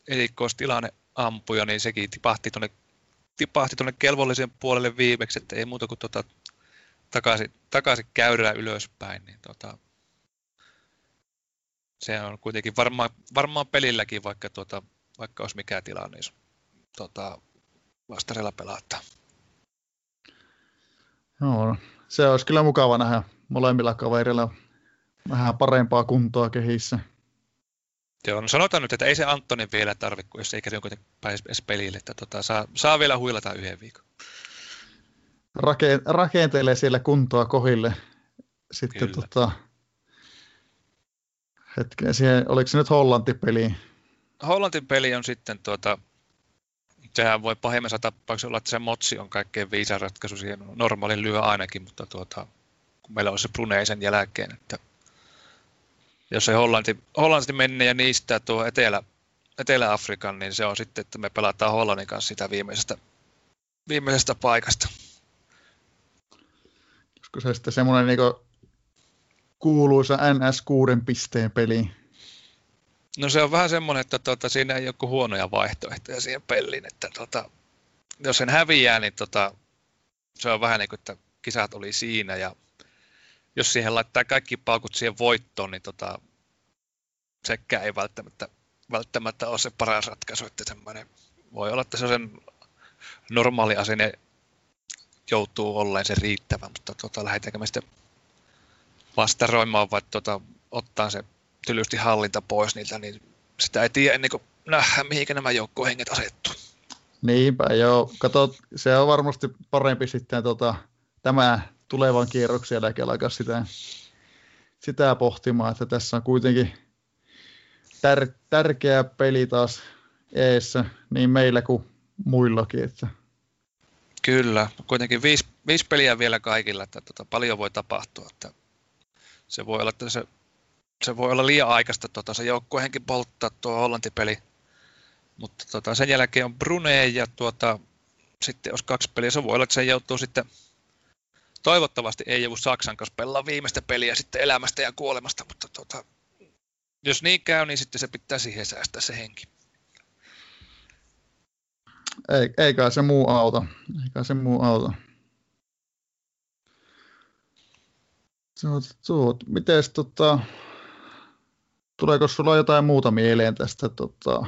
erikoistilanne ampuja, niin sekin tipahti tuonne tipahti tuonne kelvollisen puolelle viimeksi, että ei muuta kuin tota, takaisin, takaisin käydä ylöspäin, niin tota, se on kuitenkin varmaan, varmaan pelilläkin, vaikka, tuota, vaikka olisi mikä tilanne, niin tota, vastarella pelata. Joo, se olisi kyllä mukava nähdä molemmilla kavereilla vähän parempaa kuntoa kehissä. Joo, no sanotaan nyt, että ei se Antoni vielä tarvitse, jos ei kerran pääse edes pelille, että tota, saa, saa vielä huilata yhden viikon. Rake, rakentelee siellä kuntoa kohille. Sitten Kyllä. tota, hetken, siihen, oliko se nyt Hollanti-peli? Hollantin peli on sitten tuota, sehän voi pahimmassa tapauksessa olla, että se motsi on kaikkein viisain ratkaisu siihen normaalin lyö ainakin, mutta tuota, kun meillä on se Bruneisen jälkeen, että jos se Hollanti, Hollanti menee ja niistä tuo Etelä, Etelä-Afrikan, niin se on sitten, että me pelataan Hollannin kanssa sitä viimeisestä, viimeisestä paikasta. Olisiko se sitten semmoinen niin kuuluisa NS 6 pisteen peli? No se on vähän semmoinen, että tuota, siinä ei ole huonoja vaihtoehtoja siihen peliin, että tuota, jos sen häviää, niin tuota, se on vähän niin kuin, että kisat oli siinä ja jos siihen laittaa kaikki paukut siihen voittoon, niin tota, sekään ei välttämättä, välttämättä ole se paras ratkaisu, että semmoinen, voi olla, että se on sen normaali asenne joutuu olleen se riittävä, mutta tota, lähdetäänkö me sitten vastaroimaan vai tota, ottaa se tylysti hallinta pois niiltä, niin sitä ei tiedä ennen kuin nähdään, mihinkä nämä joukkohenget asettuu. Niinpä, joo. Kato, se on varmasti parempi sitten tota, tämä tulevan kierroksen jälkeen alkaa sitä, sitä pohtimaan, että tässä on kuitenkin tär, tärkeä peli taas eessä niin meillä kuin muillakin. Että. Kyllä, kuitenkin viisi, viisi peliä vielä kaikilla, että tota, paljon voi tapahtua. Että se voi olla, että se, se voi olla liian aikaista tota, se joukkuehenkin polttaa tuo Hollantipeli. Mutta tota, sen jälkeen on Brune ja tuota, sitten jos kaksi peliä, se voi olla, että se joutuu sitten toivottavasti ei joudu Saksan kanssa pelaa viimeistä peliä sitten elämästä ja kuolemasta, mutta tota, jos niin käy, niin sitten se pitää siihen säästää se henki. Ei, eikä se muu auta. Eikä se muu auta. Tuot, tuot. Mites, tota, tuleeko sulla jotain muuta mieleen tästä tota,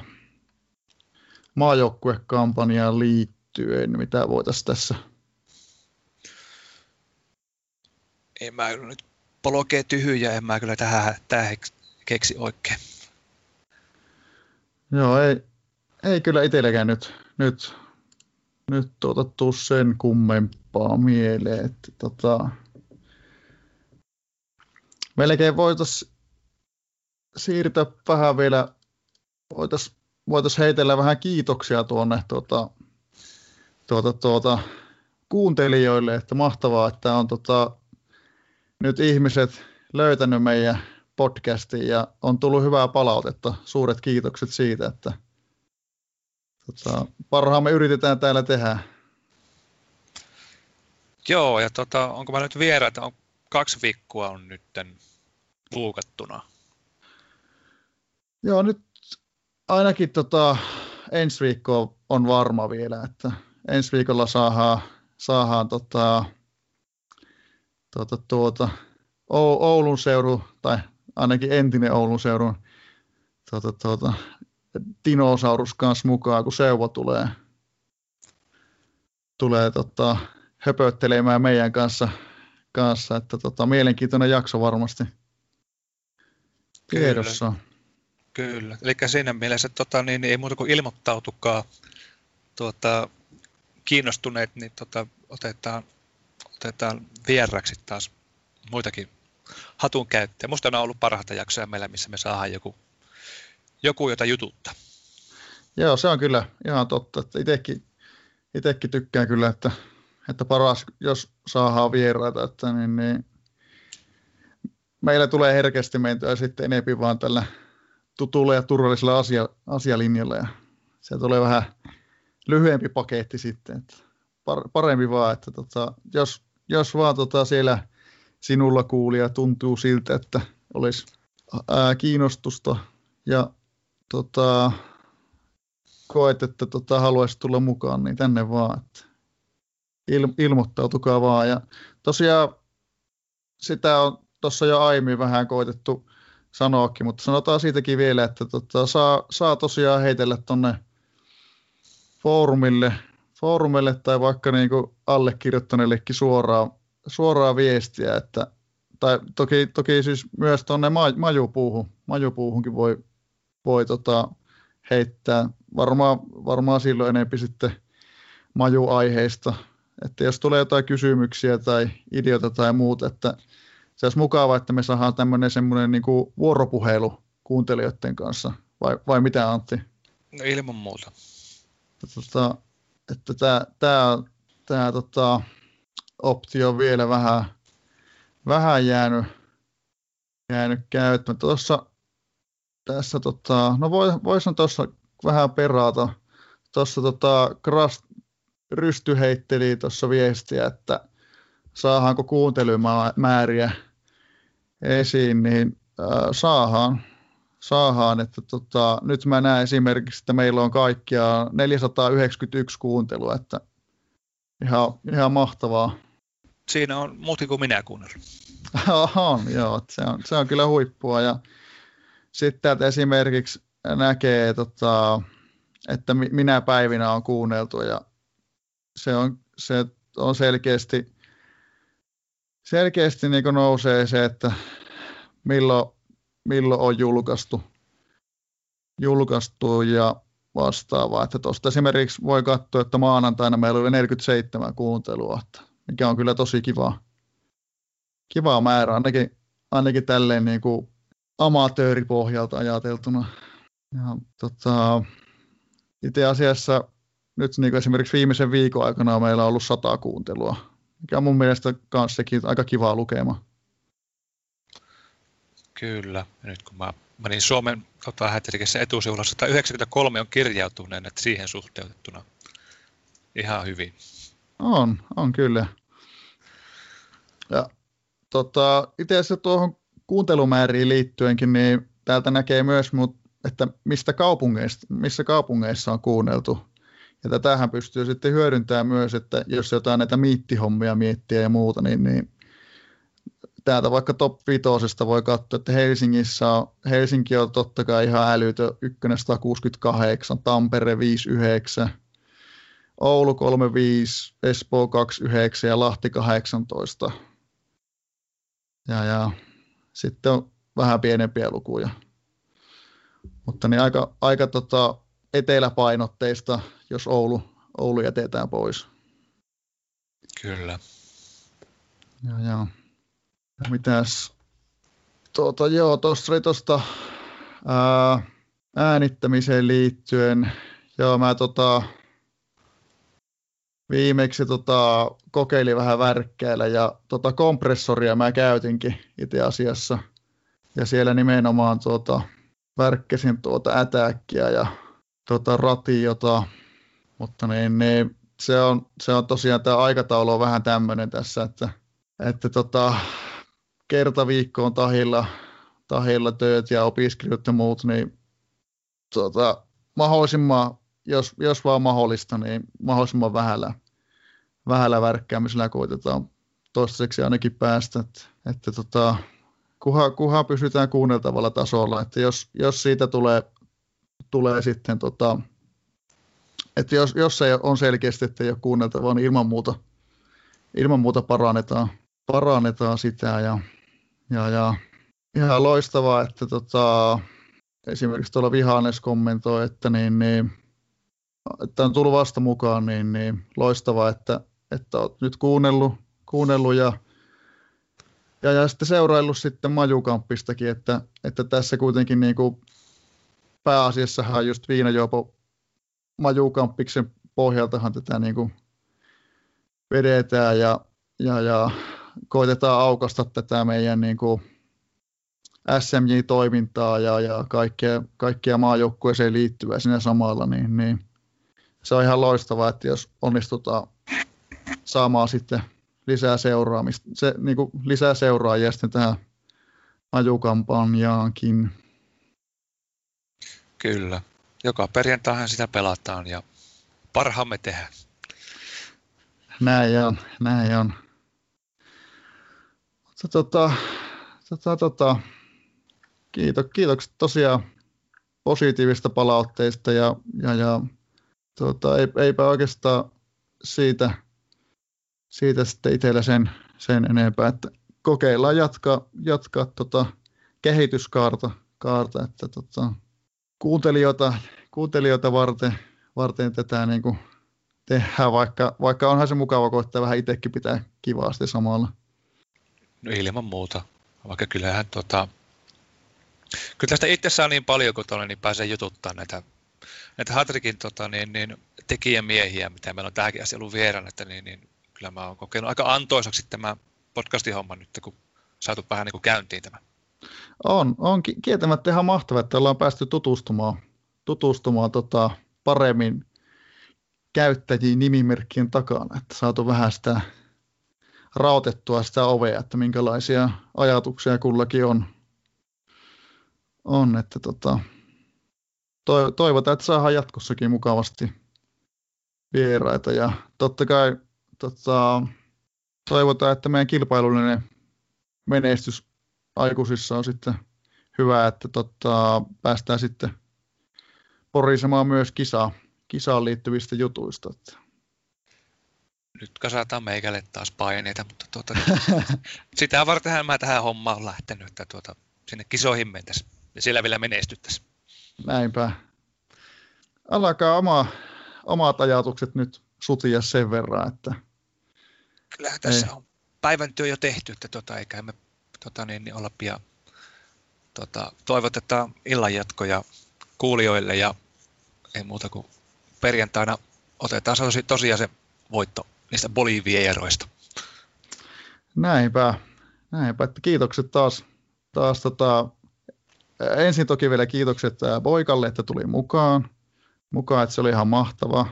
maajoukkuekampanjaan liittyen, mitä voitaisiin tässä en mä nyt polkee tyhjä, en mä kyllä tähän, tähän keksi oikein. Joo, ei, ei kyllä itselläkään nyt, nyt, nyt tuota, tuu sen kummempaa mieleen. Että, tota, melkein voitaisiin siirtää vähän vielä, voitaisiin voitais heitellä vähän kiitoksia tuonne tuota, tuota, tuota, kuuntelijoille, että mahtavaa, että on tota, nyt ihmiset löytänyt meidän podcastin ja on tullut hyvää palautetta. Suuret kiitokset siitä, että tota, parhaamme yritetään täällä tehdä. Joo, ja tota, onko mä nyt vieraita, on kaksi viikkoa on nyt luukattuna. Joo, nyt ainakin tota, ensi viikko on varma vielä, että ensi viikolla saadaan, saadaan tota, tuota, tuota, Oulun seudun, tai ainakin entinen Oulun seudun tuota, tuota, dinosaurus kanssa mukaan, kun Seuvo tulee, tulee tota, höpöttelemään meidän kanssa, kanssa että tota, mielenkiintoinen jakso varmasti tiedossa. Kyllä, Kyllä. eli siinä mielessä tota, niin, niin ei muuta kuin ilmoittautukaa tuota, kiinnostuneet, niin tota, otetaan otetaan vieraksi taas muitakin hatun käyttäjä. Musta on ollut parhaita jaksoja meillä, missä me saadaan joku, joku jota jututta. Joo, se on kyllä ihan totta. Että itekin, itekin tykkään kyllä, että, että paras, jos saadaan vieraita, että niin, niin, meillä tulee herkästi mentyä sitten enempi vaan tällä tutulla ja turvallisella asia, asialinjalla ja se tulee vähän lyhyempi paketti sitten. Että parempi vaan, että tota, jos jos vaan tota siellä sinulla kuulija tuntuu siltä, että olisi ää, kiinnostusta ja tota, koet, että tota, haluaisit tulla mukaan, niin tänne vaan, että il, ilmoittautukaa vaan. Ja tosiaan sitä on tuossa jo aiemmin vähän koitettu sanoakin, mutta sanotaan siitäkin vielä, että tota, saa, saa tosiaan heitellä tuonne foorumille, foorumille tai vaikka niin kuin allekirjoittaneellekin suoraan, suoraan viestiä, että, tai toki, toki siis myös tuonne majupuuhun, majupuuhunkin voi, voi tota, heittää. Varmaan, varmaan silloin enemmän sitten majuaiheista, että jos tulee jotain kysymyksiä tai ideoita tai muuta, että se olisi mukava, että me saadaan tämmöinen semmoinen niin kuin vuoropuhelu kuuntelijoiden kanssa, vai, vai mitä Antti? No ilman muuta. Tota, että tämä, tämä, tämä tota, optio on vielä vähän, vähän jäänyt, jäänyt käyttämättä. Tuossa, tässä, tota, no voisin tuossa vähän perata. Tuossa tota, Krast Rysty heitteli tuossa viestiä, että saadaanko kuuntelumääriä esiin, niin äh, saahan, saahan, että tota, nyt mä näen esimerkiksi, että meillä on kaikkia 491 kuuntelua, että ihan, ihan mahtavaa. Siinä on muutin kuin minä kuunnellut. on, joo, se on, se on kyllä huippua ja sitten että esimerkiksi näkee, tota, että minä päivinä on kuunneltu ja se on, se on selkeästi, selkeästi niin nousee se, että milloin, milloin on julkaistu, julkaistu ja vastaavaa. Että tuosta esimerkiksi voi katsoa, että maanantaina meillä oli 47 kuuntelua, mikä on kyllä tosi kiva, kiva määrä, ainakin, ainakin tälleen niin kuin amatööripohjalta ajateltuna. Ja, tota, itse asiassa nyt niin kuin esimerkiksi viimeisen viikon aikana meillä on ollut sata kuuntelua, mikä on mun mielestä myös sekin aika kivaa lukema. Kyllä. Ja nyt kun mä menin Suomen tota, hätirikessä etusivulla, 193 on kirjautuneen, että siihen suhteutettuna ihan hyvin. On, on kyllä. Ja tota, itse asiassa tuohon kuuntelumääriin liittyenkin, niin täältä näkee myös, että mistä kaupungeista, missä kaupungeissa on kuunneltu. Ja tätähän pystyy sitten hyödyntämään myös, että jos jotain näitä miittihommia miettiä ja muuta, niin, niin täältä vaikka top 5 voi katsoa, että Helsingissä on, Helsinki on totta kai ihan älytö 168, Tampere 59, Oulu 35, Espoo 29 ja Lahti 18. Ja, ja sitten on vähän pienempiä lukuja. Mutta niin aika, aika tota eteläpainotteista, jos Oulu, Oulu jätetään pois. Kyllä. Ja, ja. Mitäs? Tuota, joo, tuossa oli tuosta äänittämiseen liittyen. Joo, mä tota, viimeksi tota, kokeilin vähän värkkäillä ja tota, kompressoria mä käytinkin itse asiassa. Ja siellä nimenomaan tuota, värkkäsin tuota ätäkkiä ja tuota, ratiota, mutta niin, niin, se, on, se on tosiaan tämä aikataulu on vähän tämmöinen tässä, että, että tota, kerta viikkoon tahilla, tahilla tööt ja opiskelut ja muut, niin tota, mahdollisimman, jos, jos vaan mahdollista, niin mahdollisimman vähällä, vähällä värkkäämisellä koitetaan toistaiseksi ainakin päästä, että, että tota, kunhan, kunhan pysytään kuunneltavalla tasolla, että jos, jos siitä tulee, tulee sitten tota, että jos, jos se on selkeästi, että ei ole kuunneltavaa, niin ilman muuta, ilman muuta parannetaan, parannetaan sitä ja, ja, ja ihan loistavaa, että tota, esimerkiksi tuolla Vihanes kommentoi, että, niin, niin, että on tullut vasta mukaan, niin, niin loistavaa, että, että olet nyt kuunnellut, kuunnellut ja, ja, ja sitten seuraillut sitten Majukamppistakin, että, että tässä kuitenkin niin kuin pääasiassahan just viinajuopo Majukamppiksen pohjaltahan tätä niin kuin vedetään ja, ja, ja koitetaan aukasta tätä meidän niin kuin SMJ-toimintaa ja, ja kaikkea, kaikkea maajoukkueeseen liittyvää siinä samalla, niin, niin se on ihan loistavaa, että jos onnistutaan saamaan sitten lisää seuraamista, se, niin kuin lisää seuraajia sitten tähän ajukampanjaankin. Kyllä. joka perjantaihan sitä pelataan ja parhaamme tehdään. Näin on, näin on. Tota, tota, tota, kiitos, kiitokset tosiaan positiivista palautteista ja, ja, ja tota, eipä oikeastaan siitä, siitä sitten itsellä sen, sen enempää, että kokeillaan jatkaa, jatkaa tota kehityskaarta, kaarta, että tota, kuuntelijoita, kuuntelijoita varten, varten tätä niin kuin tehdään, vaikka, vaikka onhan se mukava koittaa vähän itsekin pitää kivasti samalla. No ilman muuta, vaikka kyllähän tota, kyllä tästä itse saa niin paljon, tuolla, niin pääsee jututtaa näitä, näitä Hatrikin tota, niin, niin, tekijämiehiä, mitä meillä on tähänkin asti ollut vieraan, että niin, niin, kyllä mä oon kokenut aika antoisaksi tämä podcastin homma nyt, kun saatu vähän niin kuin käyntiin tämä. On, on kieltämättä ihan mahtavaa, että ollaan päästy tutustumaan, tutustumaan tota, paremmin käyttäjiin nimimerkkien takana, että saatu vähän sitä rautettua sitä ovea, että minkälaisia ajatuksia kullakin on. on että tota, toivotaan, että saadaan jatkossakin mukavasti vieraita ja totta kai tota, toivotaan, että meidän kilpailullinen menestys aikuisissa on sitten hyvä, että tota, päästään sitten porisemaan myös kisaa, kisaan liittyvistä jutuista. Että. Nyt kasataan meikälle taas paineita, mutta tuota, sitä vartenhan mä tähän hommaan on lähtenyt, että tuota, sinne kisoihin mentäisiin ja siellä vielä menestyttäisiin. Näinpä. Alkaa oma, omat ajatukset nyt sutia sen verran, että... Kyllähän tässä ei. on päivän työ jo tehty, että tuota, eikä me tota, niin, niin olla pian. Tota, toivotetaan illanjatkoja kuulijoille ja ei muuta kuin perjantaina otetaan tosi, tosiaan se voitto niistä Bolivieroista. Näinpä, näinpä. Että kiitokset taas, taas tota, ensin toki vielä kiitokset Boikalle, että tuli mukaan, mukaan, että se oli ihan mahtava.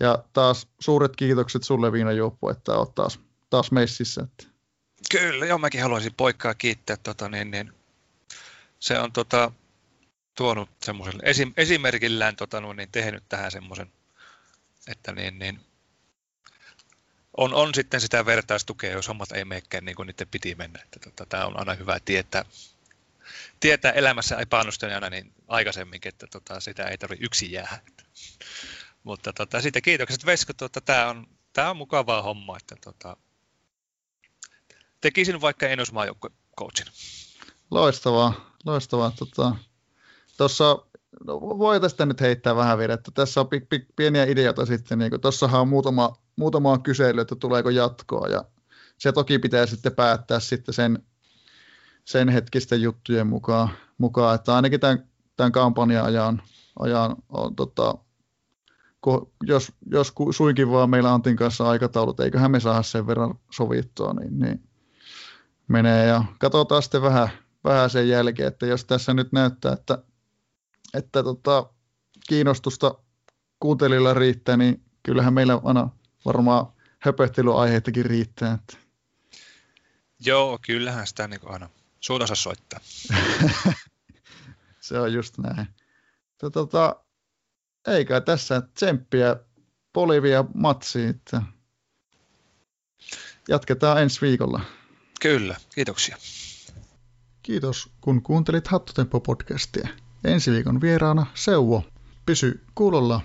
Ja taas suuret kiitokset sulle Viina Juoppu, että olet taas, taas messissä. Että Kyllä, joo, mäkin haluaisin poikkaa kiittää. Tota, niin, niin, se on tota, tuonut semmoisen esim, esimerkillään tota, niin, tehnyt tähän semmoisen, että niin, niin, on, on sitten sitä vertaistukea, jos hommat ei menekään niin kuin niiden piti mennä. Että, tota, tämä on aina hyvä tietää, tietää elämässä epäonnistuneena niin aikaisemminkin, että tota, sitä ei tarvitse yksin jäädä. Mutta tota, sitten kiitokset Vesko, tota, tämä on, tämä on mukavaa hommaa, että tota, tekisin vaikka en coachin. Loistavaa, loistavaa. Tota, tuossa no, voi tästä nyt heittää vähän vielä, että tässä on pi, pi, pieniä ideoita sitten, niin tuossahan on muutama, muutama kysely, että tuleeko jatkoa, ja se toki pitää sitten päättää sitten sen, sen hetkisten juttujen mukaan, mukaan. Että ainakin tämän, tämän kampanjan ajan, ajan on, tota, jos, jos suinkin vaan meillä Antin kanssa aikataulut, eiköhän me saada sen verran sovittua, niin, niin menee. Ja katsotaan sitten vähän, vähän sen jälkeen, että jos tässä nyt näyttää, että, että tota, kiinnostusta kuuntelijoilla riittää, niin kyllähän meillä aina varmaan höpöttelyaiheitakin riittää. Että. Joo, kyllähän sitä niin aina suuntansa soittaa. Se on just näin. Tota, eikä tässä tsemppiä Bolivia matsiin. Että jatketaan ensi viikolla. Kyllä, kiitoksia. Kiitos, kun kuuntelit Hattutempo-podcastia. Ensi viikon vieraana Seuvo. Pysy kuulolla.